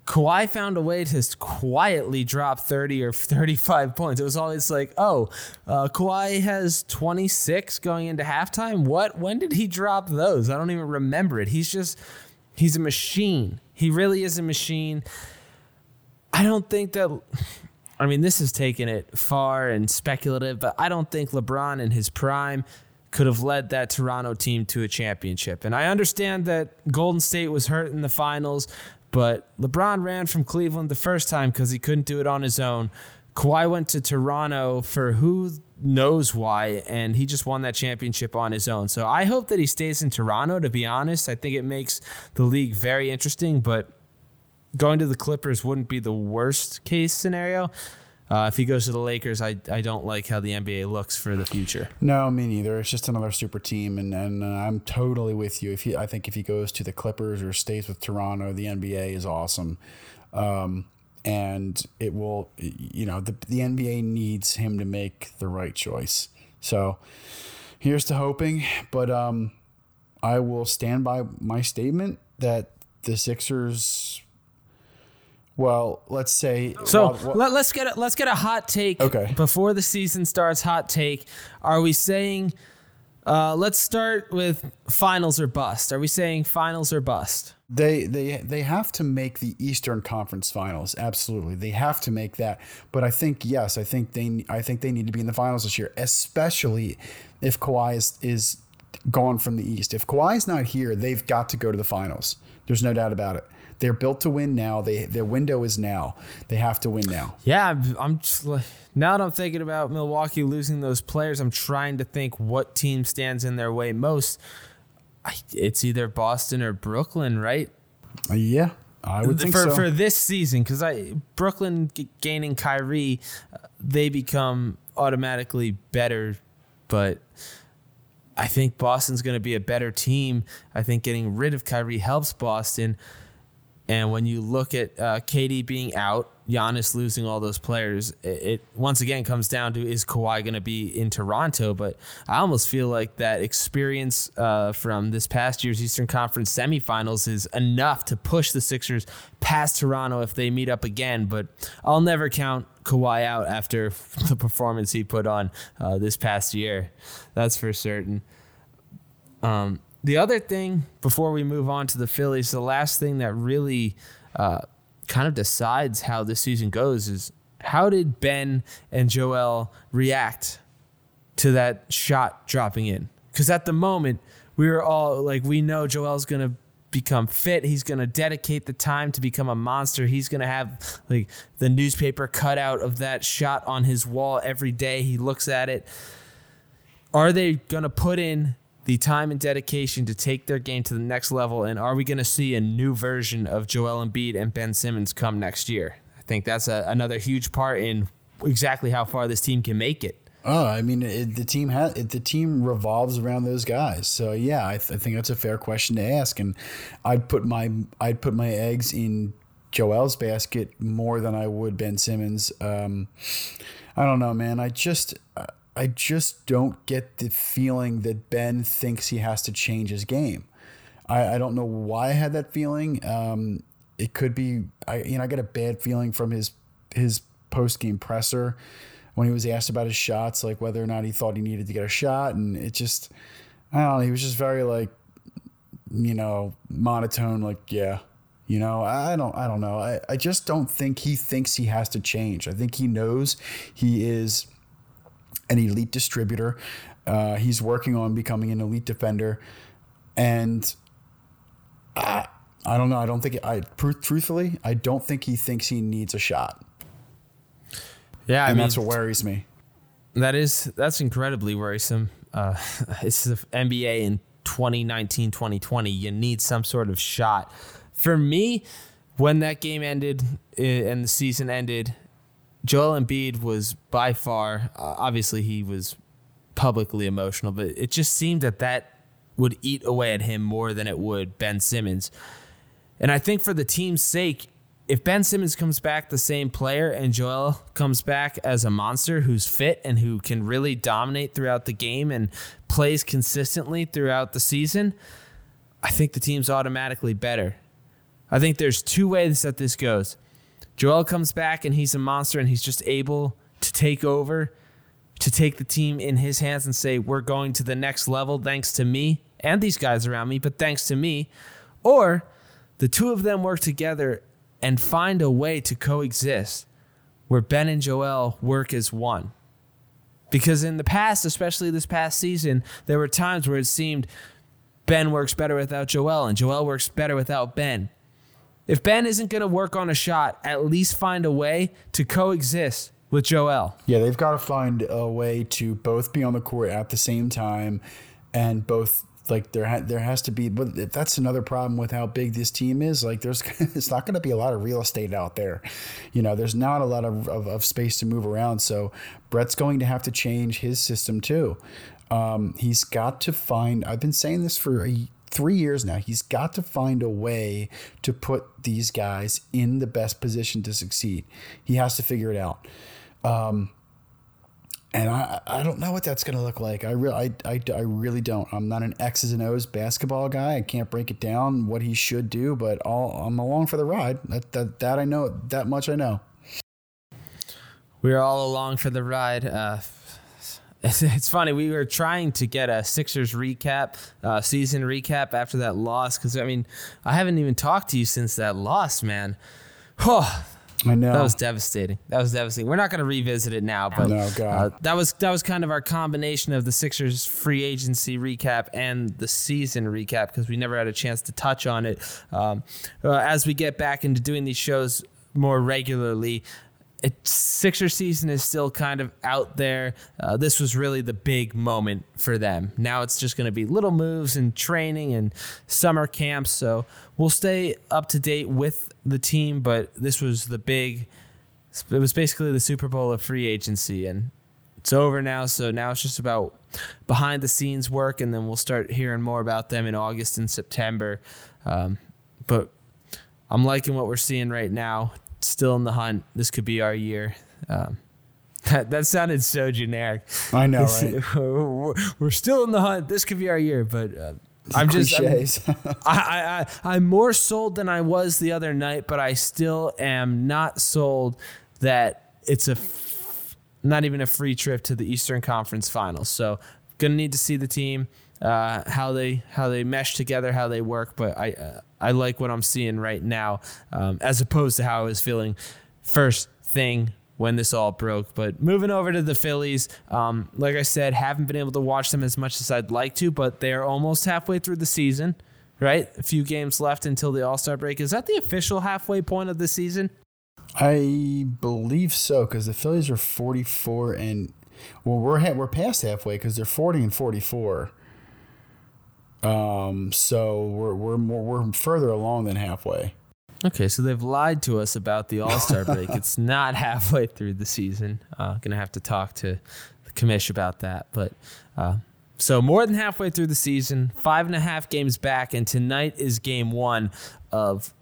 Kawhi found a way to quietly drop 30 or 35 (laughs) points. It was always like, oh, uh, Kawhi has 26 going into halftime. What? When did he drop those? I don't even remember it. He's just, he's a machine. He really is a machine. I don't think that I mean, this has taken it far and speculative, but I don't think LeBron in his prime could have led that Toronto team to a championship. And I understand that Golden State was hurt in the finals, but LeBron ran from Cleveland the first time because he couldn't do it on his own. Kawhi went to Toronto for who knows why, and he just won that championship on his own. So I hope that he stays in Toronto, to be honest. I think it makes the league very interesting, but going to the Clippers wouldn't be the worst case scenario. Uh, if he goes to the Lakers, I, I don't like how the NBA looks for the future. No, me neither. It's just another super team, and, and uh, I'm totally with you. If he, I think if he goes to the Clippers or stays with Toronto, the NBA is awesome, um, and it will. You know, the the NBA needs him to make the right choice. So here's to hoping, but um, I will stand by my statement that the Sixers well, let's say. So let, us get a, let's get a hot take. Okay. Before the season starts, hot take. Are we saying? Uh, let's start with finals or bust. Are we saying finals or bust? They they they have to make the Eastern Conference Finals. Absolutely, they have to make that. But I think yes, I think they I think they need to be in the finals this year, especially if Kawhi is is gone from the East. If Kawhi's not here, they've got to go to the finals. There's no doubt about it. They're built to win now. They their window is now. They have to win now. Yeah, I'm just now that I'm thinking about Milwaukee losing those players, I'm trying to think what team stands in their way most. I, it's either Boston or Brooklyn, right? Uh, yeah, I would think for, so. for this season because I Brooklyn gaining Kyrie, uh, they become automatically better, but. I think Boston's going to be a better team. I think getting rid of Kyrie helps Boston. And when you look at uh, KD being out, Giannis losing all those players, it, it once again comes down to is Kawhi going to be in Toronto? But I almost feel like that experience uh, from this past year's Eastern Conference semifinals is enough to push the Sixers past Toronto if they meet up again. But I'll never count Kawhi out after (laughs) the performance he put on uh, this past year. That's for certain. Um, the other thing before we move on to the Phillies, the last thing that really uh, kind of decides how this season goes is how did Ben and Joel react to that shot dropping in? Because at the moment, we were all like, we know Joel's going to become fit. He's going to dedicate the time to become a monster. He's going to have like the newspaper cutout of that shot on his wall every day. He looks at it. Are they going to put in the time and dedication to take their game to the next level? And are we going to see a new version of Joel Embiid and Ben Simmons come next year? I think that's a, another huge part in exactly how far this team can make it. Oh, I mean, it, the team has the team revolves around those guys. So yeah, I, th- I think that's a fair question to ask, and I'd put my I'd put my eggs in Joel's basket more than I would Ben Simmons. Um, I don't know, man. I just I just don't get the feeling that Ben thinks he has to change his game. I, I don't know why I had that feeling. Um, it could be I you know I got a bad feeling from his his post game presser. when he was asked about his shots, like whether or not he thought he needed to get a shot, and it just I don't know. He was just very like you know monotone, like yeah. You know, I don't I don't know. I, I just don't think he thinks he has to change. I think he knows he is an elite distributor. Uh, he's working on becoming an elite defender, and I, I don't know. I don't think I truthfully, I don't think he thinks he needs a shot. Yeah, I and mean, that's what worries me. That is that's incredibly worrisome. Uh, (laughs) it's the NBA in 2019, 2020. You need some sort of shot. For me, when that game ended and the season ended, Joel Embiid was by far, uh, obviously he was publicly emotional, but it just seemed that that would eat away at him more than it would Ben Simmons. And I think for the team's sake, if Ben Simmons comes back the same player and Joel comes back as a monster who's fit and who can really dominate throughout the game and plays consistently throughout the season, I think the team's automatically better. I think there's two ways that this goes. Joel comes back and he's a monster and he's just able to take over, to take the team in his hands and say, We're going to the next level thanks to me and these guys around me, but thanks to me. Or the two of them work together and find a way to coexist where Ben and Joel work as one. Because in the past, especially this past season, there were times where it seemed Ben works better without Joel and Joel works better without Ben. If Ben isn't going to work on a shot, at least find a way to coexist with Joel. Yeah, they've got to find a way to both be on the court at the same time and both like there ha- there has to be but that's another problem with how big this team is like there's (laughs) it's not going to be a lot of real estate out there you know there's not a lot of, of, of space to move around so brett's going to have to change his system too um, he's got to find i've been saying this for a, three years now he's got to find a way to put these guys in the best position to succeed he has to figure it out um, and I, I don't know what that's going to look like. I, re- I, I, I really don't. I'm not an X's and O's basketball guy. I can't break it down what he should do, but all, I'm along for the ride. That, that, that I know, that much I know. We're all along for the ride. Uh, it's, it's, funny. We were trying to get a Sixers recap, uh, season recap after that loss. Because, I mean, I haven't even talked to you since that loss, man. Oh, I know that was devastating. That was devastating. We're not going to revisit it now, but no, uh, that was that was kind of our combination of the Sixers free agency recap and the season recap because we never had a chance to touch on it. Um, uh, as we get back into doing these shows more regularly, Sixer season is still kind of out there. Uh, this was really the big moment for them. Now it's just going to be little moves and training and summer camps. So we'll stay up to date with the team, but this was the big. It was basically the Super Bowl of free agency, and it's over now. So now it's just about behind the scenes work, and then we'll start hearing more about them in August and September. Um, but I'm liking what we're seeing right now still in the hunt. This could be our year. Um, (laughs) that, that sounded so generic. I know, right? (laughs) we're still in the hunt. This could be our year, but uh, I'm just I'm, (laughs) I, I, I'm more sold than I was the other night, but I still am not sold that it's a f- not even a free trip to the Eastern Conference Finals. So gonna need to see the team uh, how they how they mesh together, how they work. But I uh, I like what I'm seeing right now, um, as opposed to how I was feeling first thing when this all broke. But moving over to the Phillies, um, like I said, haven't been able to watch them as much as I'd like to, but they're almost halfway through the season. Right, a few games left until the All Star break. Is that the official halfway point of the season? I believe so, because the Phillies are 44 and well, we're we're past halfway because they're 40 and 44. Um, so we're we're more we're further along than halfway. Okay, so they've lied to us about the All Star (laughs) break. it's not halfway through the season. Uh, gonna have to talk to the commish about that. But uh, so more than halfway through the season, five and a half games back, and tonight is game one of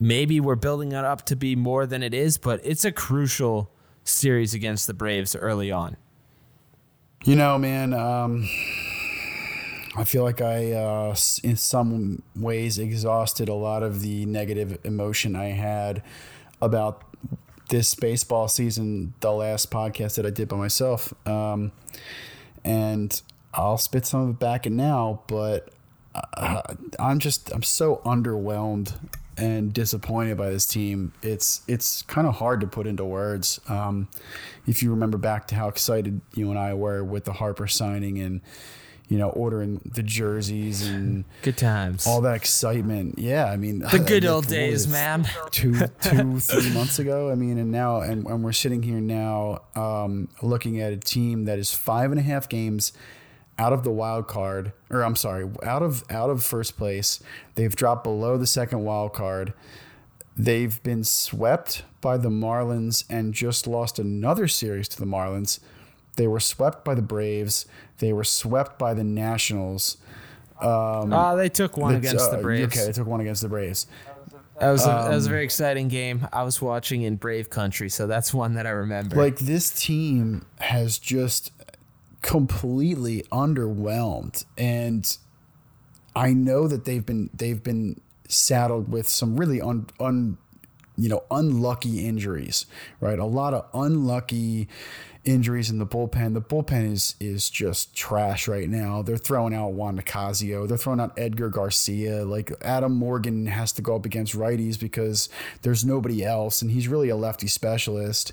maybe we're building it up to be more than it is, but it's a crucial series against the Braves early on. You know, man. Um I feel like I, uh, in some ways, exhausted a lot of the negative emotion I had about this baseball season, the last podcast that I did by myself. Um, and I'll spit some of it back in now, but uh, I'm just I'm so underwhelmed and disappointed by this team. It's it's kind of hard to put into words. Um, if you remember back to how excited you and I were with the Harper signing and you know ordering the jerseys and good times, all that excitement. Yeah, I mean the good old days, man. Two (laughs) two three months ago. I mean, and now and, and we're sitting here now um, looking at a team that is five and a half games out of the wild card, or I'm sorry, out of out of first place. They've dropped below the second wild card. They've been swept by the Marlins and just lost another series to the Marlins. They were swept by the Braves. They were swept by the Nationals. Um, uh, they took one against uh, the Braves. Okay, they took one against the Braves. That was, a, um, that was a very exciting game. I was watching in Brave Country, so that's one that I remember. Like this team has just completely underwhelmed and I know that they've been they've been saddled with some really un, un you know unlucky injuries, right? A lot of unlucky injuries in the bullpen. The bullpen is is just trash right now. They're throwing out Juan Nicasio. They're throwing out Edgar Garcia. Like Adam Morgan has to go up against righties because there's nobody else, and he's really a lefty specialist.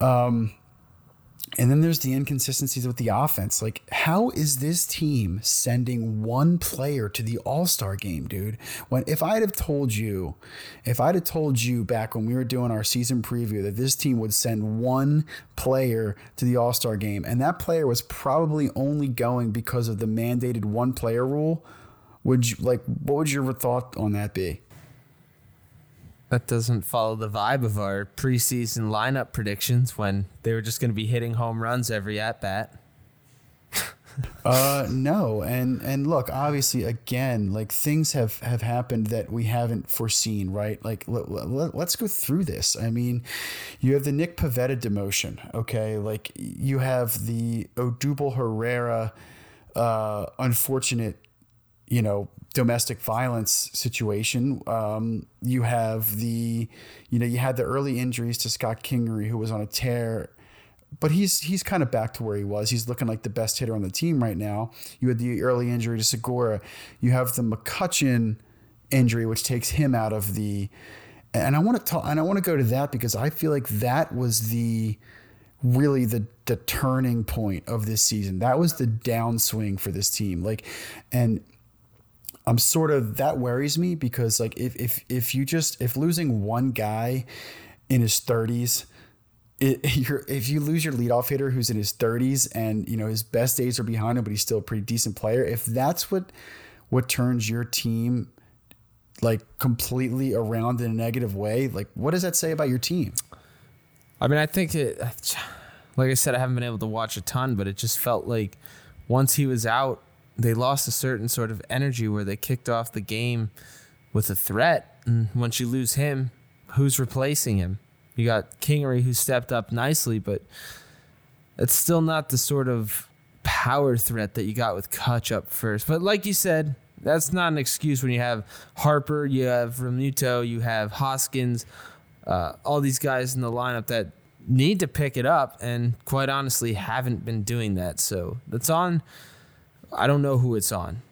Um, and then there's the inconsistencies with the offense. Like, how is this team sending one player to the All Star game, dude? When if I'd have told you, if I'd have told you back when we were doing our season preview that this team would send one player to the All Star game, and that player was probably only going because of the mandated one player rule, would you like? What would your thought on that be? That doesn't follow the vibe of our preseason lineup predictions when they were just going to be hitting home runs every at bat. (laughs) uh no and and look obviously again like things have have happened that we haven't foreseen right? Like let, let, let's go through this. I mean you have the nick pivetta demotion okay? Like you have the odubel herrera uh unfortunate you know domestic violence situation. Um, you have the, you know, you had the early injuries to Scott Kingery, who was on a tear, but he's he's kind of back to where he was. He's looking like the best hitter on the team right now. You had the early injury to Segura. You have the McCutchen injury, which takes him out of the. And I want to talk, and I want to go to that because I feel like that was the really the the turning point of this season. That was the downswing for this team. Like, and I'm sort of that worries me because like if if if you just if losing one guy in his 30s it, (laughs) if you lose your leadoff hitter who's in his 30s and you know his best days are behind him but he's still a pretty decent player if that's what what turns your team like completely around in a negative way like what does that say about your team? I mean I think it (sighs) like I said I haven't been able to watch a ton but it just felt like once he was out they lost a certain sort of energy where they kicked off the game with a threat. And once you lose him, who's replacing him? You got Kingery who stepped up nicely, but it's still not the sort of power threat that you got with Kutch up first. But like you said, that's not an excuse when you have Harper, you have Realmuto, you have Hoskins, uh, all these guys in the lineup that need to pick it up and quite honestly haven't been doing that. So that's on I don't know who it's on.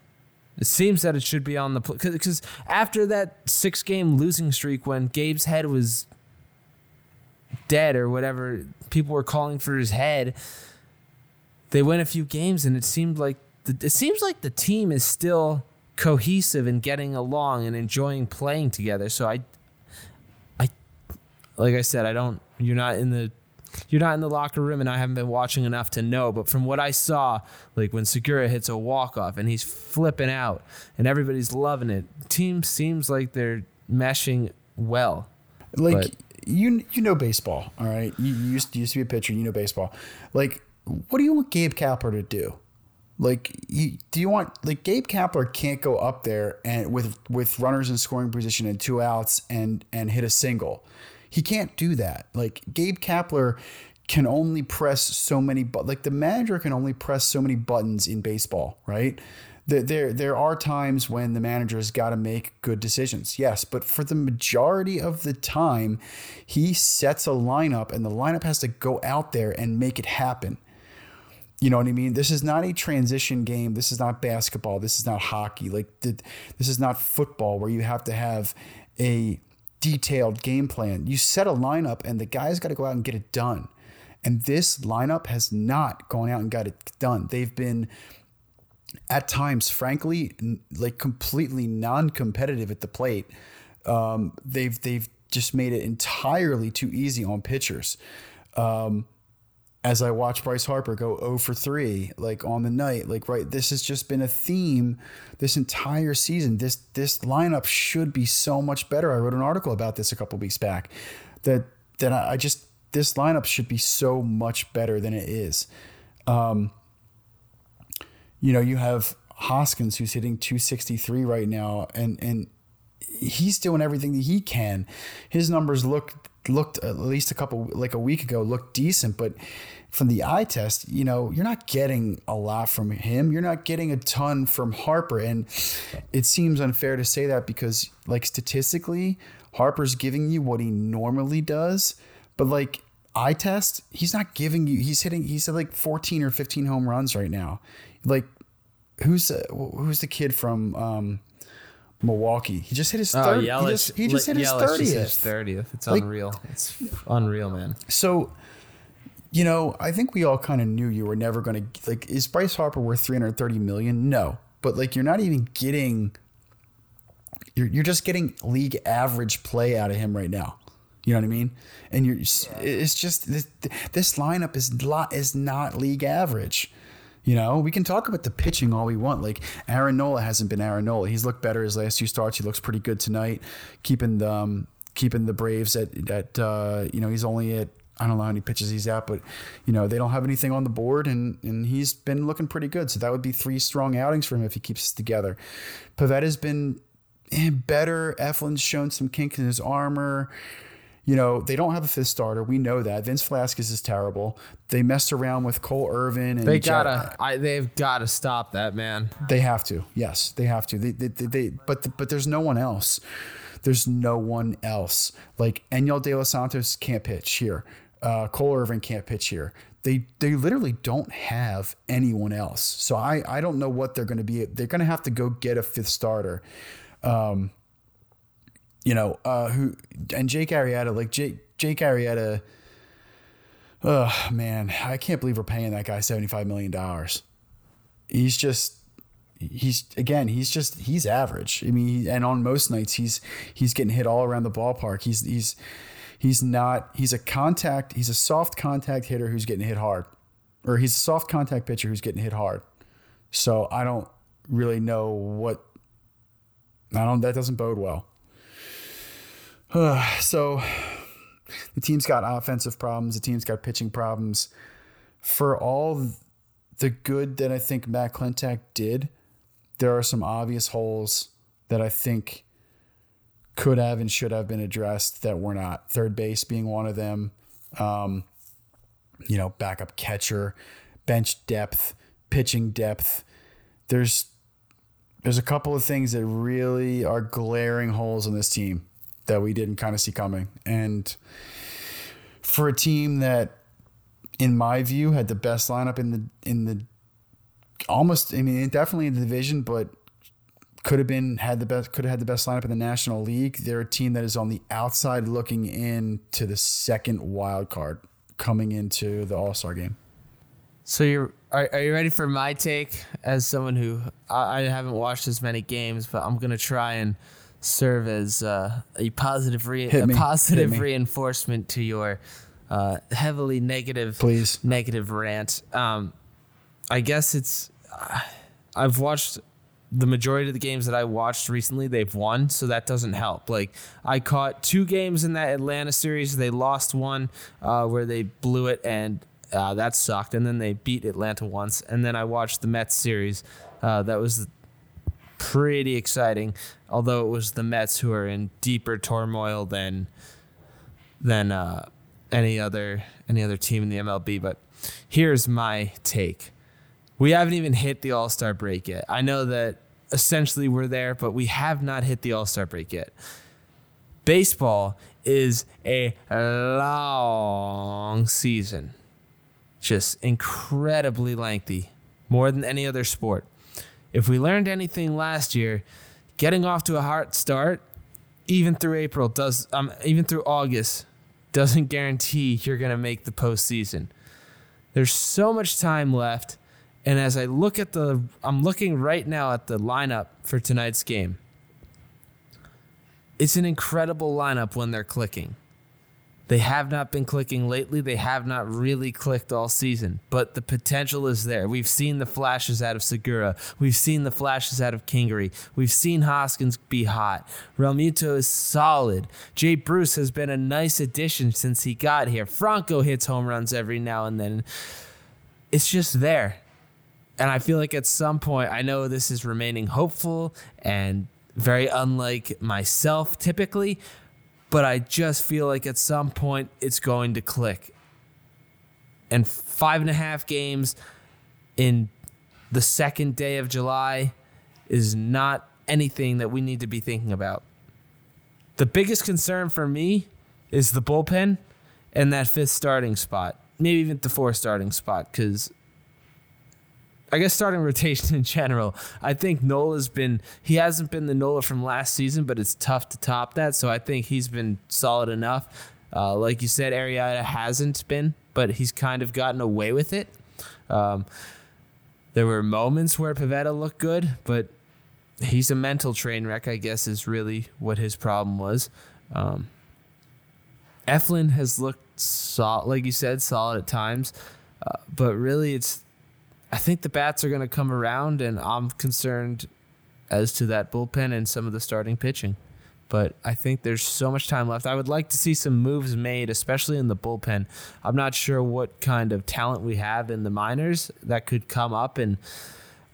It seems that it should be on the because after that six game losing streak when Gabe's head was dead or whatever people were calling for his head, they win a few games and it seemed like the, it seems like the team is still cohesive and getting along and enjoying playing together. So I, I, like I said, I don't. You're not in the you're not in the locker room and I haven't been watching enough to know, but from what I saw, like when Segura hits a walk off and he's flipping out and everybody's loving it, team seems like they're meshing well. Like but, you you know baseball, all right? You, you used, to, used to be a pitcher, you know baseball. Like what do you want Gabe Kapler to do? Like, you, do you want like Gabe Kapler can't go up there and with with runners in scoring position and two outs and and hit a single. He can't do that. Like Gabe Kapler can only press so many but like the manager can only press so many buttons in baseball, right? there there, are times when the manager has got to make good decisions. Yes, but for the majority of the time, he sets a lineup and the lineup has to go out there and make it happen. You know what I mean? This is not a transition game. This is not basketball. This is not hockey. Like this is not football where you have to have a detailed game plan. You set a lineup and the guys got to go out and get it done. And this lineup has not gone out and got it done. They've been at times, frankly, like completely non-competitive at the plate. Um, they've they've just made it entirely too easy on pitchers. Um, as I watch Bryce Harper go 0 for 3, like on the night, like right, this has just been a theme this entire season. This this lineup should be so much better. I wrote an article about this a couple weeks back. That that I just this lineup should be so much better than it is. Um, you know, you have Hoskins who's hitting 263 right now, and and he's doing everything that he can. His numbers look looked at least a couple like a week ago looked decent, but from the eye test, you know, you're not getting a lot from him. You're not getting a ton from Harper, and it seems unfair to say that because like statistically, Harper's giving you what he normally does, but like eye test, he's not giving you. He's hitting. He's at like 14 or 15 home runs right now. Like who's the, who's the kid from? Um, Milwaukee. He just hit his oh, third. Yelich, he just, he just hit his thirtieth. Thirtieth. It's like, unreal. It's unreal, man. So, you know, I think we all kind of knew you were never going to like. Is Bryce Harper worth three hundred thirty million? No, but like you're not even getting. You're you're just getting league average play out of him right now. You know what I mean? And you're it's just this, this lineup is lot is not league average. You know, we can talk about the pitching all we want. Like Aaron Nola hasn't been Aaron Nola. He's looked better his last two starts. He looks pretty good tonight, keeping the um, keeping the Braves at at uh, you know he's only at I don't know how many pitches he's at, but you know they don't have anything on the board, and and he's been looking pretty good. So that would be three strong outings for him if he keeps it together. Pivetta's been eh, better. Eflin's shown some kink in his armor you know, they don't have a fifth starter. We know that. Vince Velasquez is terrible. They messed around with Cole Irvin and they gotta. I, they've got to stop that man. They have to. Yes, they have to. They, they, they, they but but there's no one else. There's no one else. Like Enyel De Los Santos can't pitch here. Uh, Cole Irvin can't pitch here. They they literally don't have anyone else. So I I don't know what they're going to be. They're going to have to go get a fifth starter. Um, you know, uh, who and Jake Arrieta, like Jake Jake Arrieta. Oh man, I can't believe we're paying that guy seventy five million dollars. He's just he's again he's just he's average. I mean, and on most nights he's he's getting hit all around the ballpark. He's he's he's not he's a contact he's a soft contact hitter who's getting hit hard, or he's a soft contact pitcher who's getting hit hard. So I don't really know what I don't that doesn't bode well. (sighs) so the team's got offensive problems. The team's got pitching problems. For all the good that I think Matt Klentak did, there are some obvious holes that I think could have and should have been addressed that were not. Third base being one of them. Um, you know, backup catcher, bench depth, pitching depth. There's there's a couple of things that really are glaring holes in this team that we didn't kind of see coming. And for a team that, in my view, had the best lineup in the in the almost, I mean, definitely in the division, but could have been had the best could have had the best lineup in the National League. They're a team that is on the outside looking in to the second wild card coming into the All Star game. So you're are, are you ready for my take as someone who I, I haven't watched as many games, but I'm gonna try and serve as uh, a positive re- a positive reinforcement to your uh, heavily negative please negative rant. Um, I guess it's uh, I've watched the majority of the games that I watched recently, they've won, so that doesn't help. Like I caught two games in that Atlanta series, they lost one uh, where they blew it, and uh, that sucked. And then they beat Atlanta once, and then I watched the Mets series. Uh, that was pretty exciting. Although it was the Mets who are in deeper turmoil than than uh, any other any other team in the MLB. But here's my take we haven't even hit the All Star break yet. I know that essentially we're there, but we have not hit the All Star break yet. Baseball is a long season, just incredibly lengthy, more than any other sport. If we learned anything last year, getting off to a hard start, even through April does, um, even through August, doesn't guarantee you're gonna make the postseason. There's so much time left, and as I look at the, I'm looking right now at the lineup for tonight's game. It's an incredible lineup when they're clicking. They have not been clicking lately. They have not really clicked all season, but the potential is there. We've seen the flashes out of Segura. We've seen the flashes out of Kingery. We've seen Hoskins be hot. Realmuto is solid. Jay Bruce has been a nice addition since he got here. Franco hits home runs every now and then. It's just there. And I feel like at some point, I know this is remaining hopeful and very unlike myself typically, but I just feel like at some point it's going to click. And five and a half games in the second day of July is not anything that we need to be thinking about. The biggest concern for me is the bullpen and that fifth starting spot, maybe even the fourth starting spot, because I guess starting (laughs) rotation in general. I think Nola's been he hasn't been the Nola from last season, but it's tough to top that. So I think he's been solid enough. Uh, like you said, Arrieta hasn't been, but he's kind of gotten away with it. Um, there were moments where Pivetta looked good, but he's a mental train wreck. I guess is really what his problem was. Um, Eflin has looked solid, like you said, solid at times, uh, but really it's I think the bats are going to come around, and I'm concerned as to that bullpen and some of the starting pitching. But I think there's so much time left. I would like to see some moves made, especially in the bullpen. I'm not sure what kind of talent we have in the minors that could come up. And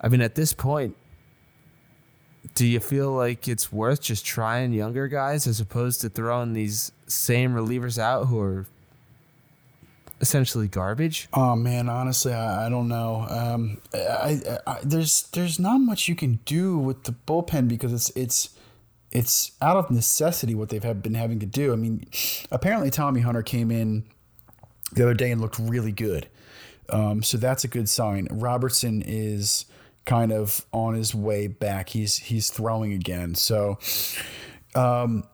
I mean, at this point, do you feel like it's worth just trying younger guys as opposed to throwing these same relievers out who are essentially garbage? Oh man, honestly, I, I don't know. Um, I, I, there's there's not much you can do with the bullpen because it's it's it's out of necessity what they've have been having to do. I mean, apparently Tommy Hunter came in the other day and looked really good, um, so that's a good sign. Robertson is kind of on his way back. He's he's throwing again, so. Um,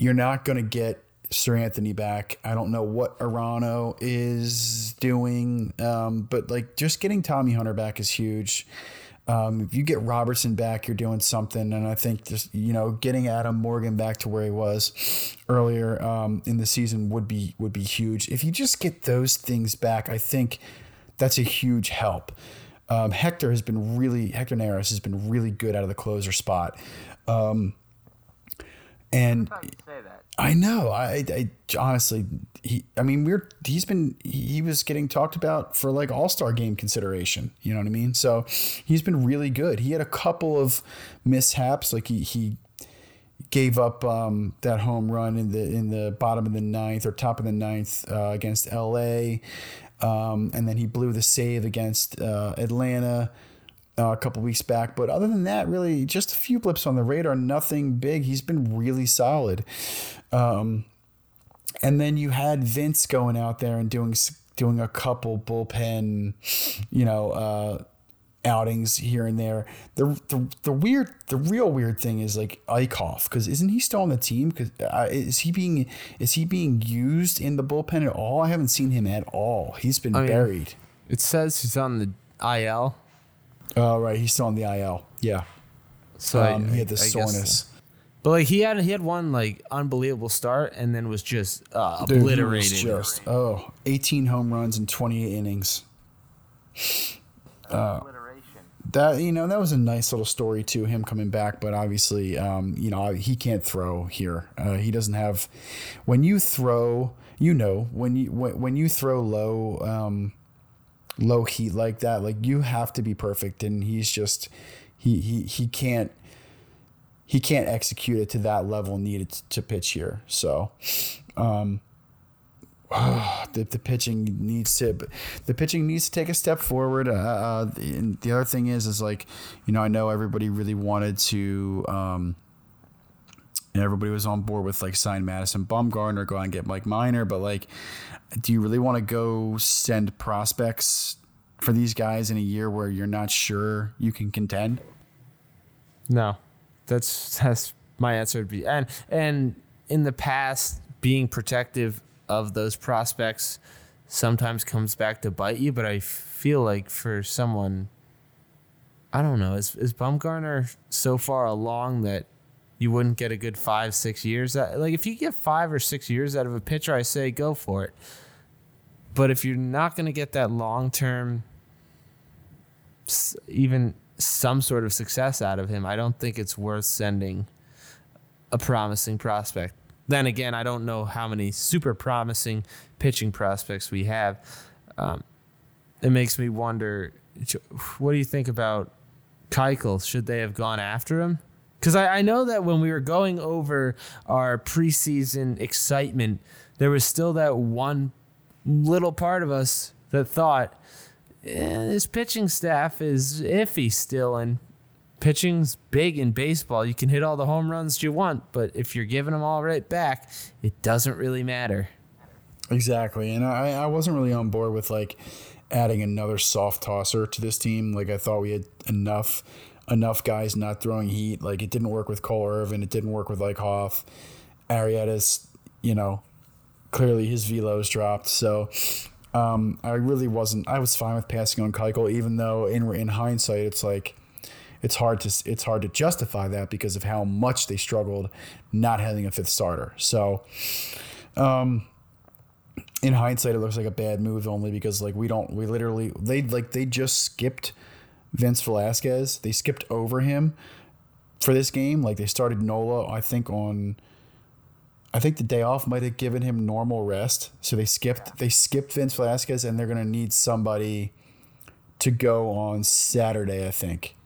you're not going to get Seranthony back. I don't know what Arano is doing, um, but like just getting Tommy Hunter back is huge. Um, if you get Robertson back, you're doing something. And I think just you know getting Adam Morgan back to where he was earlier um, in the season would be would be huge. If you just get those things back, I think that's a huge help. Um, Hector has been really Hector Neris has been really good out of the closer spot. Um, and I know. I, I honestly, he. I mean, we're. He's been. He was getting talked about for like All Star game consideration. You know what I mean? So he's been really good. He had a couple of mishaps. Like he he gave up um, that home run in the in the bottom of the ninth or top of the ninth uh, against L.A. Um, and then he blew the save against uh, Atlanta uh, a couple weeks back. But other than that, really, just a few blips on the radar, nothing big. He's been really solid. Um, and then you had Vince going out there and doing doing a couple bullpen, you know, uh, outings here and there. The, the the weird, the real weird thing is like Eickhoff because isn't he still on the team? Because uh, is he being is he being used in the bullpen at all? I haven't seen him at all. He's been I mean, buried. It says he's on the IL. Oh right, he's still on the IL. Yeah. So um, I, he had the I soreness. But like he had he had one like unbelievable start and then was just uh, Dude, obliterated. just oh, 18 home runs in 28 innings. Uh, that you know that was a nice little story to him coming back, but obviously um, you know he can't throw here. Uh, he doesn't have when you throw you know when you when, when you throw low um, low heat like that like you have to be perfect and he's just he he he can't he can't execute it to that level needed to pitch here. So, um, (sighs) the, the pitching needs to the pitching needs to take a step forward. Uh, uh, the, the other thing is is like you know I know everybody really wanted to. Um, and everybody was on board with like sign Madison Bumgarner, go out and get Mike Minor, but like, do you really want to go send prospects for these guys in a year where you're not sure you can contend? No, that's that's my answer would be and and in the past being protective of those prospects sometimes comes back to bite you, but I feel like for someone, I don't know, is is Bumgarner so far along that you wouldn't get a good five six years? Like if you get five or six years out of a pitcher, I say go for it. But if you're not going to get that long term, even some sort of success out of him, I don't think it's worth sending a promising prospect. Then again, I don't know how many super promising pitching prospects we have. Um, it makes me wonder what do you think about Keuchel? Should they have gone after him? Because I, I know that when we were going over our preseason excitement, there was still that one little part of us that thought eh, this pitching staff is iffy still, and pitching's big in baseball. You can hit all the home runs you want, but if you're giving them all right back, it doesn't really matter. Exactly, and I, I wasn't really on board with like adding another soft tosser to this team. Like I thought we had enough enough guys not throwing heat. Like it didn't work with Cole Irvin. It didn't work with like Hoff. Arrieta's, you know, clearly his velo's dropped. So um, I really wasn't. I was fine with passing on Keuchel, even though in in hindsight, it's like it's hard to it's hard to justify that because of how much they struggled not having a fifth starter. So, um, in hindsight, it looks like a bad move only because like we don't we literally they like they just skipped Vince Velasquez. They skipped over him for this game. Like they started Nola, I think on. I think the day off might have given him normal rest, so they skipped. They skipped Vince Velasquez, and they're gonna need somebody to go on Saturday. I think.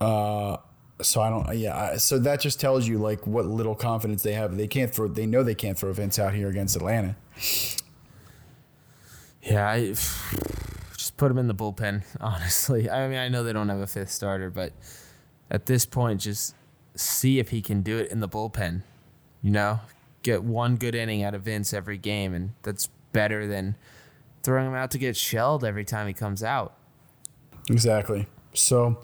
Uh, so I don't. Yeah. So that just tells you like what little confidence they have. They can't throw. They know they can't throw Vince out here against Atlanta. Yeah, I just put him in the bullpen. (laughs) Honestly, I mean, I know they don't have a fifth starter, but at this point, just see if he can do it in the bullpen. You know, get one good inning out of Vince every game, and that's better than throwing him out to get shelled every time he comes out. Exactly. So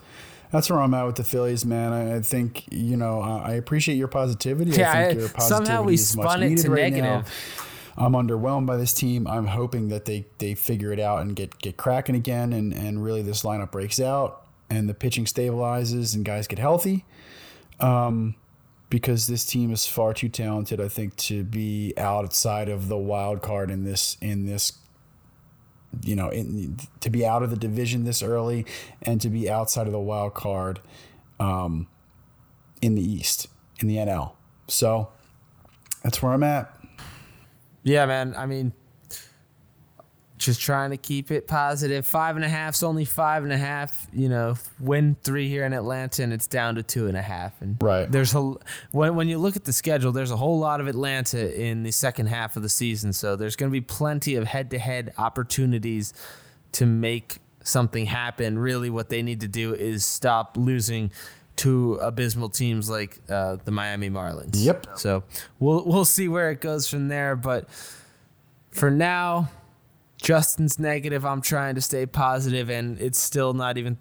that's where I'm at with the Phillies, man. I, I think you know I appreciate your positivity. Yeah, I think I, your positivity somehow we is spun it to right negative. Now. I'm underwhelmed by this team. I'm hoping that they they figure it out and get get cracking again, and and really this lineup breaks out and the pitching stabilizes and guys get healthy. Um, because this team is far too talented, I think, to be outside of the wild card in this in this you know, in, to be out of the division this early and to be outside of the wild card um, in the East, in the NL. So that's where I'm at. Yeah, man. I mean, just trying to keep it positive. Five and a half's only five and a half. You know, win three here in Atlanta, and it's down to two and a half. And right there's a when when you look at the schedule, there's a whole lot of Atlanta in the second half of the season. So there's going to be plenty of head-to-head opportunities to make something happen. Really, what they need to do is stop losing to abysmal teams like uh, the Miami Marlins. Yep. So we'll we'll see where it goes from there, but for now Justin's negative. I'm trying to stay positive, and it's still not even.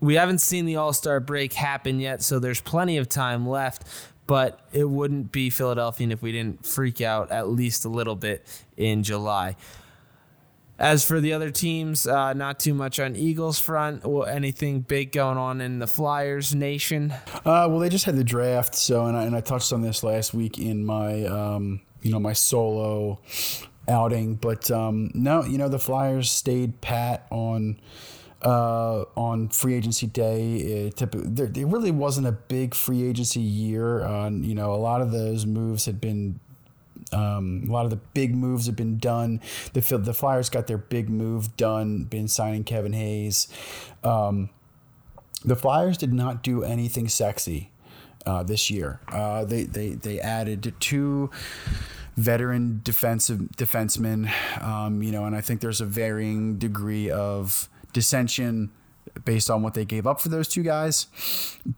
We haven't seen the All Star break happen yet, so there's plenty of time left. But it wouldn't be Philadelphian if we didn't freak out at least a little bit in July. As for the other teams, uh, not too much on Eagles front. Or anything big going on in the Flyers nation? Uh, well, they just had the draft, so and I, and I touched on this last week in my um, you know my solo outing. But um, no, you know the Flyers stayed pat on uh, on free agency day. It, there, there, really wasn't a big free agency year. Uh, you know, a lot of those moves had been. Um, a lot of the big moves have been done. The the Flyers got their big move done, been signing Kevin Hayes. Um, the Flyers did not do anything sexy uh, this year. Uh, they, they they added two veteran defensive defensemen. Um, you know, and I think there's a varying degree of dissension based on what they gave up for those two guys.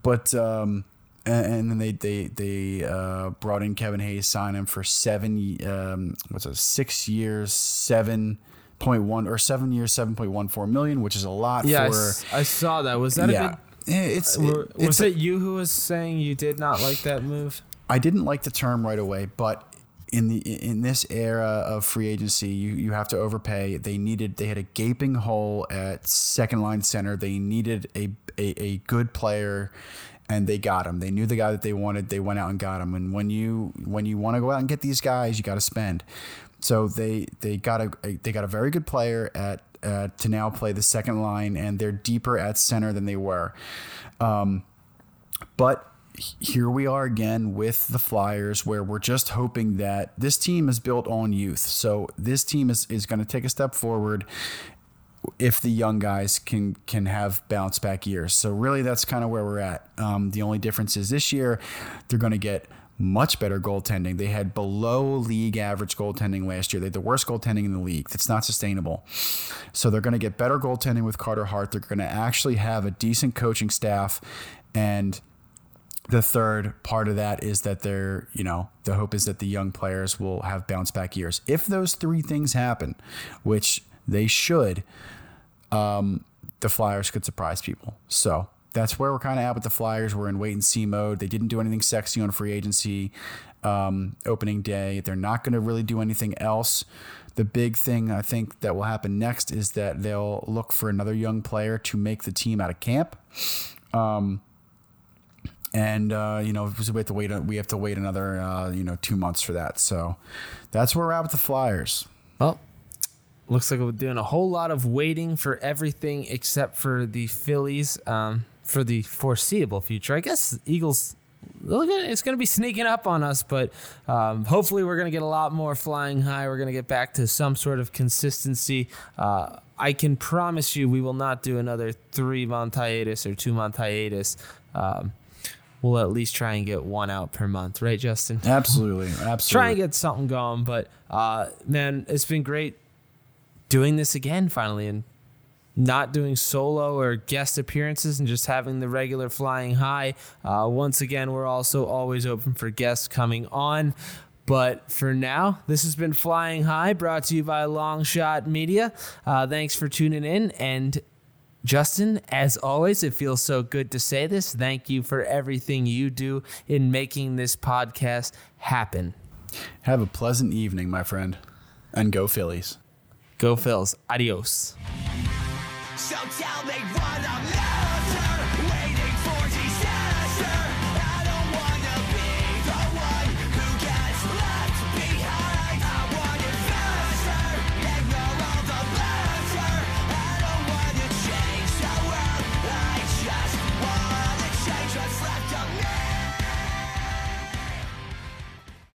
But um, and, then they they they uh, brought in Kevin Hayes, signed him for seven um, what's it six years, seven point one or seven years, seven point one four million, which is a lot Yeah, I, for. s- I saw that. Was that yeah, a good? Yeah, it's Were- it- was it's a- it you who was saying you did not like that move? I didn't like the term right away, but in the in this era of free agency, you, you have to overpay. They needed they had a gaping hole at second line center. They needed a a, a good player, and they got him. They knew the guy that they wanted. They went out and got him. And when you when you want to go out and get these guys, you got to spend. So they they got a, they got a very good player at uh, to now play the second line, and they're deeper at center than they were. But here we are again with the Flyers, where we're just hoping that this team is built on youth. So this team is, is going to take a step forward if the young guys can can have bounce back years. So really, that's kind of where we're at. Um, the only difference is this year they're going to get much better goaltending. They had below league average goaltending last year. They had the worst goaltending in the league. That's not sustainable. So they're going to get better goaltending with Carter Hart. They're going to actually have a decent coaching staff and the third part of that is that they're, you know, the hope is that the young players will have bounce back years. If those three things happen, which they should, um, the Flyers could surprise people. So that's where we're kind of at with the Flyers. We're in wait and see mode. They didn't do anything sexy on free agency um, opening day. They're not going to really do anything else. The big thing I think that will happen next is that they'll look for another young player to make the team out of camp and uh, you know we have to wait. We have to wait another uh, you know two months for that. So that's where we're at with the Flyers. Well, looks like we're doing a whole lot of waiting for everything except for the Phillies um, for the foreseeable future. I guess Eagles. Look at it, it's going to be sneaking up on us, but um, hopefully we're going to get a lot more flying high. We're going to get back to some sort of consistency. Uh, I can promise you we will not do another three month hiatus or two month hiatus. Um, we'll at least try and get one out per month, right, Justin? Absolutely, absolutely. try and get something going. But uh, man, it's been great doing this again finally and not doing solo or guest appearances and just having the regular flying high. Uh, once again, we're also always open for guests coming on. But for now, this has been Phlying High, brought to you by Longshot Media. Uh, thanks for tuning in. And Justin, as always, it feels so good to say this. Thank you for everything you do in making this podcast happen. Have a pleasant evening, my friend, and go Phillies. Go Phils. Adios. So